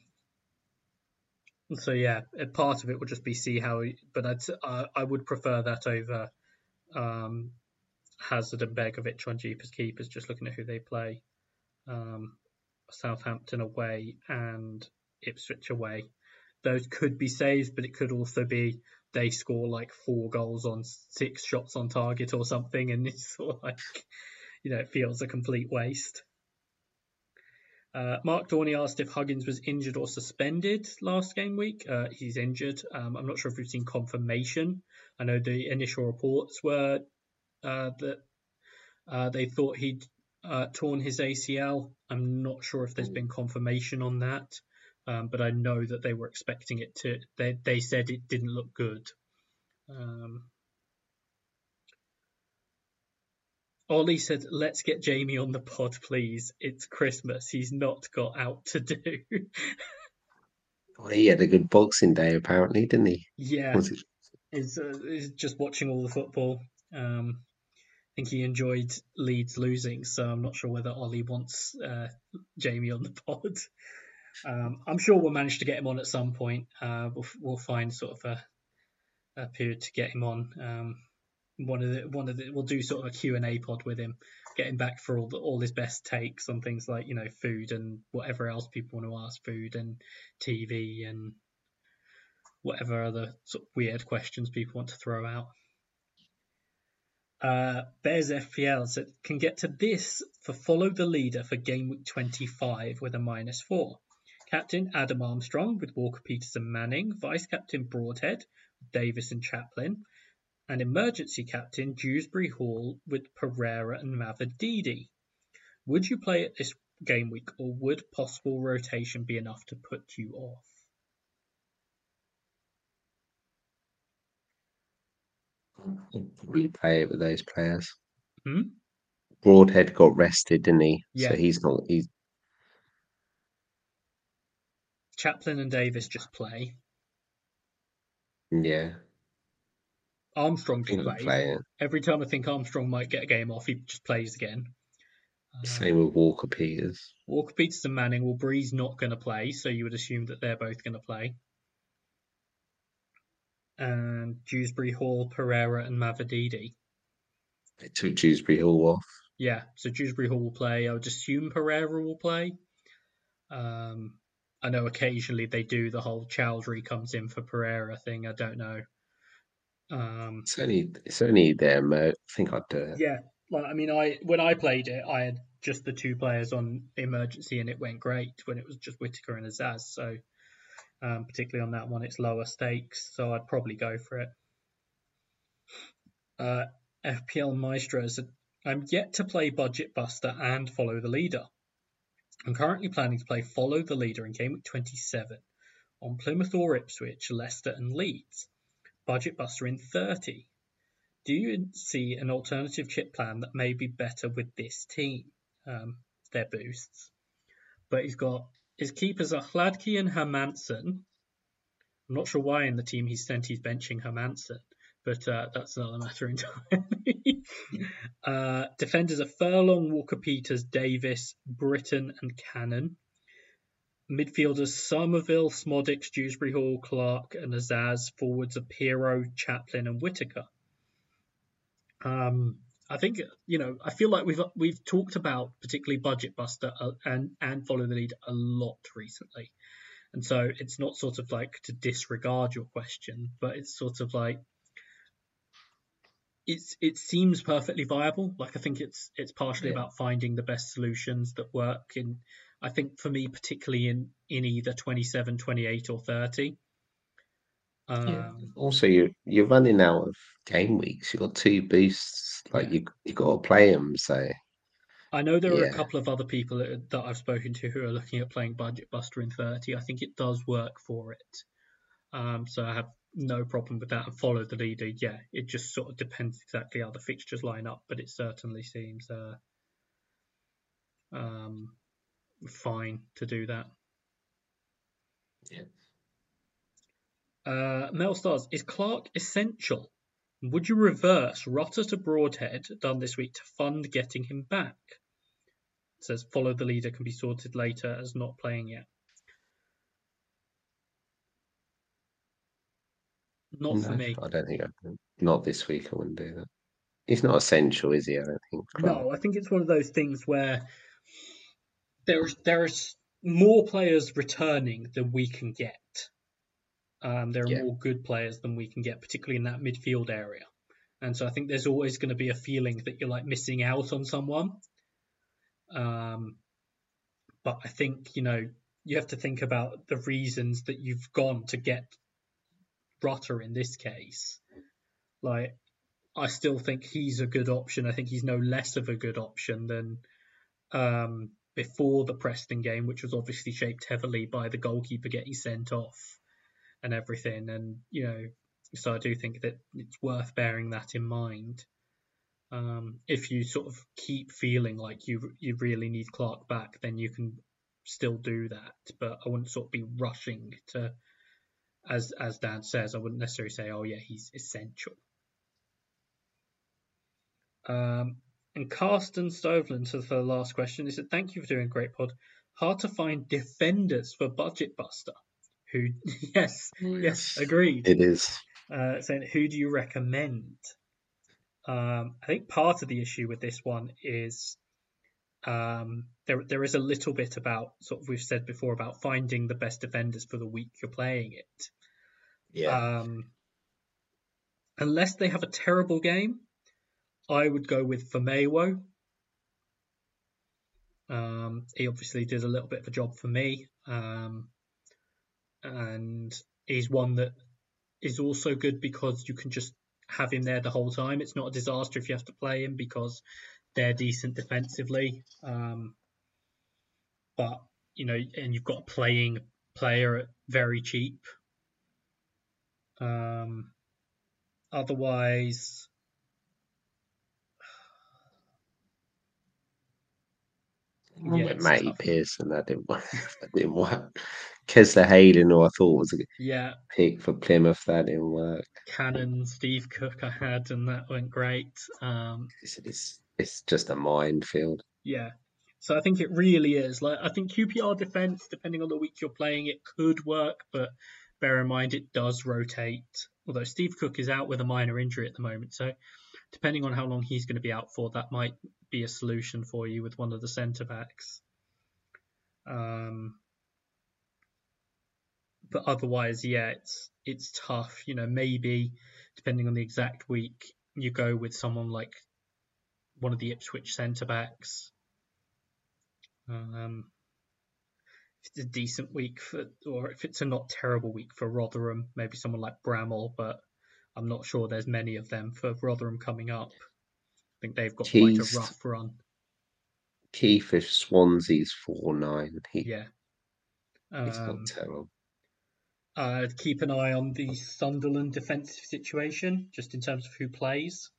so yeah, part of it would just be see how, but I'd, uh, I would prefer that over um, Hazard and Begovic on Jeepers Keepers, just looking at who they play. Um, Southampton away and Ipswich away. Those could be saves, but it could also be they score like four goals on six shots on target or something, and it's sort of like, you know, it feels a complete waste. Uh, Mark Dorney asked if Huggins was injured or suspended last game week. Uh, he's injured. Um, I'm not sure if we've seen confirmation. I know the initial reports were uh, that uh, they thought he'd uh, torn his ACL. I'm not sure if there's been confirmation on that, um, but I know that they were expecting it to. They they said it didn't look good. Um, Ollie said, "Let's get Jamie on the pod, please. It's Christmas. He's not got out to do." well, he had a good Boxing Day, apparently, didn't he? Yeah, is uh, just watching all the football. Um, I think he enjoyed Leeds losing, so I'm not sure whether Ollie wants uh, Jamie on the pod. Um, I'm sure we'll manage to get him on at some point. Uh, we'll we'll find sort of a, a period to get him on. Um, one of the one of the we'll do sort of a Q and A pod with him, get him back for all the, all his best takes on things like you know food and whatever else people want to ask, food and TV and whatever other sort of weird questions people want to throw out. Uh, Bears FPL said can get to this for follow the leader for game week 25 with a minus four. Captain Adam Armstrong with Walker Peterson, Manning, Vice Captain Broadhead, with Davis and Chaplin, and emergency captain Dewsbury Hall with Pereira and Mavididi. Would you play at this game week, or would possible rotation be enough to put you off? Probably play it with those players. Hmm? Broadhead got rested, didn't he? Yeah. So he's not. He's Chaplin and Davis just play. yeah. Armstrong can play. play. Every time I think Armstrong might get a game off, he just plays again. Uh, Same with Walker Peters. Walker Peters and Manning. Well, Bree's not going to play, so you would assume that they're both going to play. And Dewsbury Hall, Pereira, and Mavididi. They took Dewsbury Hall off. Yeah, so Dewsbury Hall will play. I would assume Pereira will play. Um, I know occasionally they do the whole Choudhury comes in for Pereira thing. I don't know. Um, It's only it's only their mo- I think I'd do it. yeah, well, I mean, I when I played it, I had just the two players on emergency, and it went great when it was just Whittaker and Azaz. So, um, particularly on that one, it's lower stakes, so I'd probably go for it. Uh, FPL Maestro said, I'm yet to play Budget Buster and Follow the Leader. I'm currently planning to play Follow the Leader in Game Week 27 on Plymouth or Ipswich, Leicester and Leeds. Budget Buster in 30. Do you see an alternative chip plan that may be better with this team? Um, their boosts. But he's got his keepers are Hladky and Hermansen. I'm not sure why in the team he's sent he's benching Hermansen, but uh, that's another matter entirely. uh, defenders are Furlong, Walker Peters, Davis, Brittain, and Cannon. Midfielders Summerville, Szmodics, Dewsbury Hall, Clarke, and Azaz. Forwards are Piroe, Chaplin, and Whittaker. Um, I think you know. I feel like we've we've talked about particularly Budget Buster uh, and and Follow the Lead a lot recently, and so it's not sort of like to disregard your question, but it's sort of like it's it seems perfectly viable. Like I think it's it's partially Yeah. about finding the best solutions that work in. I think for me, particularly in in either 27, 28, or 30. Um, Yeah. Also, you're you're running out of game weeks. You've got two boosts. Like Yeah. you you got to play them. So I know there are a couple of other people that, that I've spoken to who are looking at playing Budget Buster in 30. I think it does work for it. Um, so I have no problem with that and follow the leader. Yeah, it just sort of depends exactly how the fixtures line up, but it certainly seems uh, um, fine to do that. Yeah. Uh, Mel Stars, is Clarke essential? Would you reverse Rutter to Broadhead done this week to fund getting him back? It says follow the leader can be sorted later as not playing yet. Not for me. I don't think I not this week. I wouldn't do that. He's not essential, is he? I don't think. Clarke. No, I think it's one of those things where there's there's more players returning than we can get. Um, there are Yeah. more good players than we can get, particularly in that midfield area. And so I think there's always going to be a feeling that you're like missing out on someone. Um, but I think you know you have to think about the reasons that you've gone to get Rutter in this case. Like, I still think he's a good option. I think he's no less of a good option than um, before the Preston game, which was obviously shaped heavily by the goalkeeper getting sent off and everything. And you know, so I do think that it's worth bearing that in mind. Um, if you sort of keep feeling like you you really need Clarke back, then you can still do that. But I wouldn't sort of be rushing to, as as Dan says, I wouldn't necessarily say, oh yeah, he's essential. Um, and Carsten Stoveland says for the last question, he said, "Thank you for doing a great pod. Hard to find defenders for Budget Buster. Who? yes, yes, agreed. It is. Uh, saying, who do you recommend? Um, I think part of the issue with this one is um, there there is a little bit about sort of we've said before about finding the best defenders for the week you're playing it. Yeah. Um, unless they have a terrible game, I would go with Famewo. Um, he obviously did a little bit of a job for me, um, and he's one that is also good because you can just have him there the whole time. It's not a disaster if you have to play him because they're decent defensively. Um, but you know, and you've got a playing player at very cheap. Um, otherwise, yeah, with Matty tough. Pearson. That didn't work. that didn't work. Kesler Hayden, who I thought was a yeah, pick for Plymouth, that didn't work. Cannon, Steve Cook, I had, and that went great. Um, It's, it's, it's just a minefield. yeah, so I think it really is. Like I think QPR defense, depending on the week you're playing, it could work, but bear in mind it does rotate. Although Steve Cook is out with a minor injury at the moment, so depending on how long he's going to be out for, that might be a solution for you with one of the centre backs. Um, but otherwise, yeah, it's it's tough. You know, maybe depending on the exact week, you go with someone like one of the Ipswich centre backs. Um, if it's a decent week for, or if it's a not terrible week for Rotherham, maybe someone like Bramall, but I'm not sure there's many of them for Rotherham coming up. I think they've got quite a rough run. Keith if Swansea's 4 9. He, Yeah. Um, not terrible. uh, keep an eye on the Sunderland defensive situation, just in terms of who plays,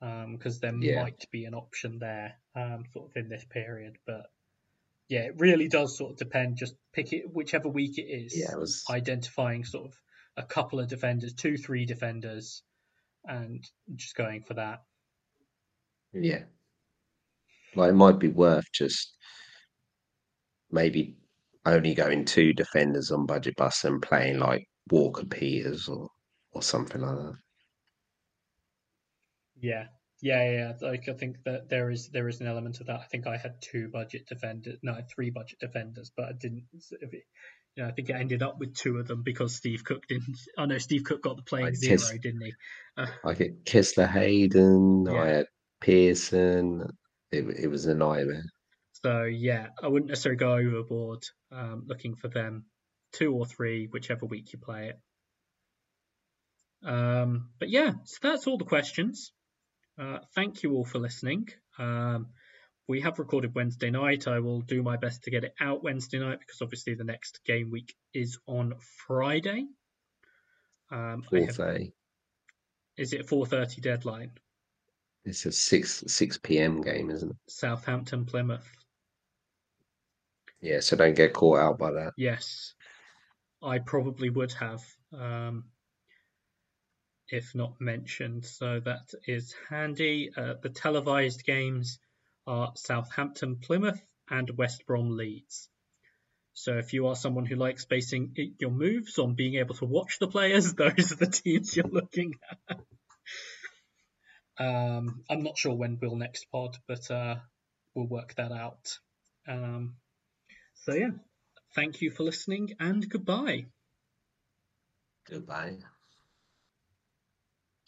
because there Yeah. might be an option there, um, sort of in this period. But yeah, it really does sort of depend. Just pick it whichever week it is. Yeah, it was. Identifying sort of a couple of defenders, two, three defenders, and just going for that. Yeah. Like it might be worth just maybe only going two defenders on budget bus and playing like Walker Peters or or something like that. Yeah. Yeah, yeah, yeah. Like I think that there is there is an element of that. I think I had two budget defenders, no, three budget defenders, but I didn't. You know, I think it ended up with two of them because Steve Cook didn't. Oh no, Steve Cook got the playing I zero, guess- didn't he? Uh, I get Kesler Hayden, Yeah. I had Pearson. It, it was a nightmare. so yeah, I wouldn't necessarily go overboard um, looking for them. Two or three, whichever week you play it. Um, but yeah, so that's all the questions. Uh, thank you all for listening. Um, we have recorded Wednesday night. I will do my best to get it out Wednesday night because obviously the next game week is on Friday. Um, have- 4:30. is it 4:30 deadline? It's a six six PM game, isn't it? Southampton, Plymouth. Yeah, so don't get caught out by that. Yes, I probably would have, um, if not mentioned. So that is handy. Uh, the televised games are Southampton, Plymouth, and West Brom, Leeds. So if you are someone who likes basing your moves on being able to watch the players, those are the teams you're looking at. Um, I'm not sure when we'll next pod, but uh, we'll work that out. Um, so yeah, thank you for listening and goodbye. Goodbye.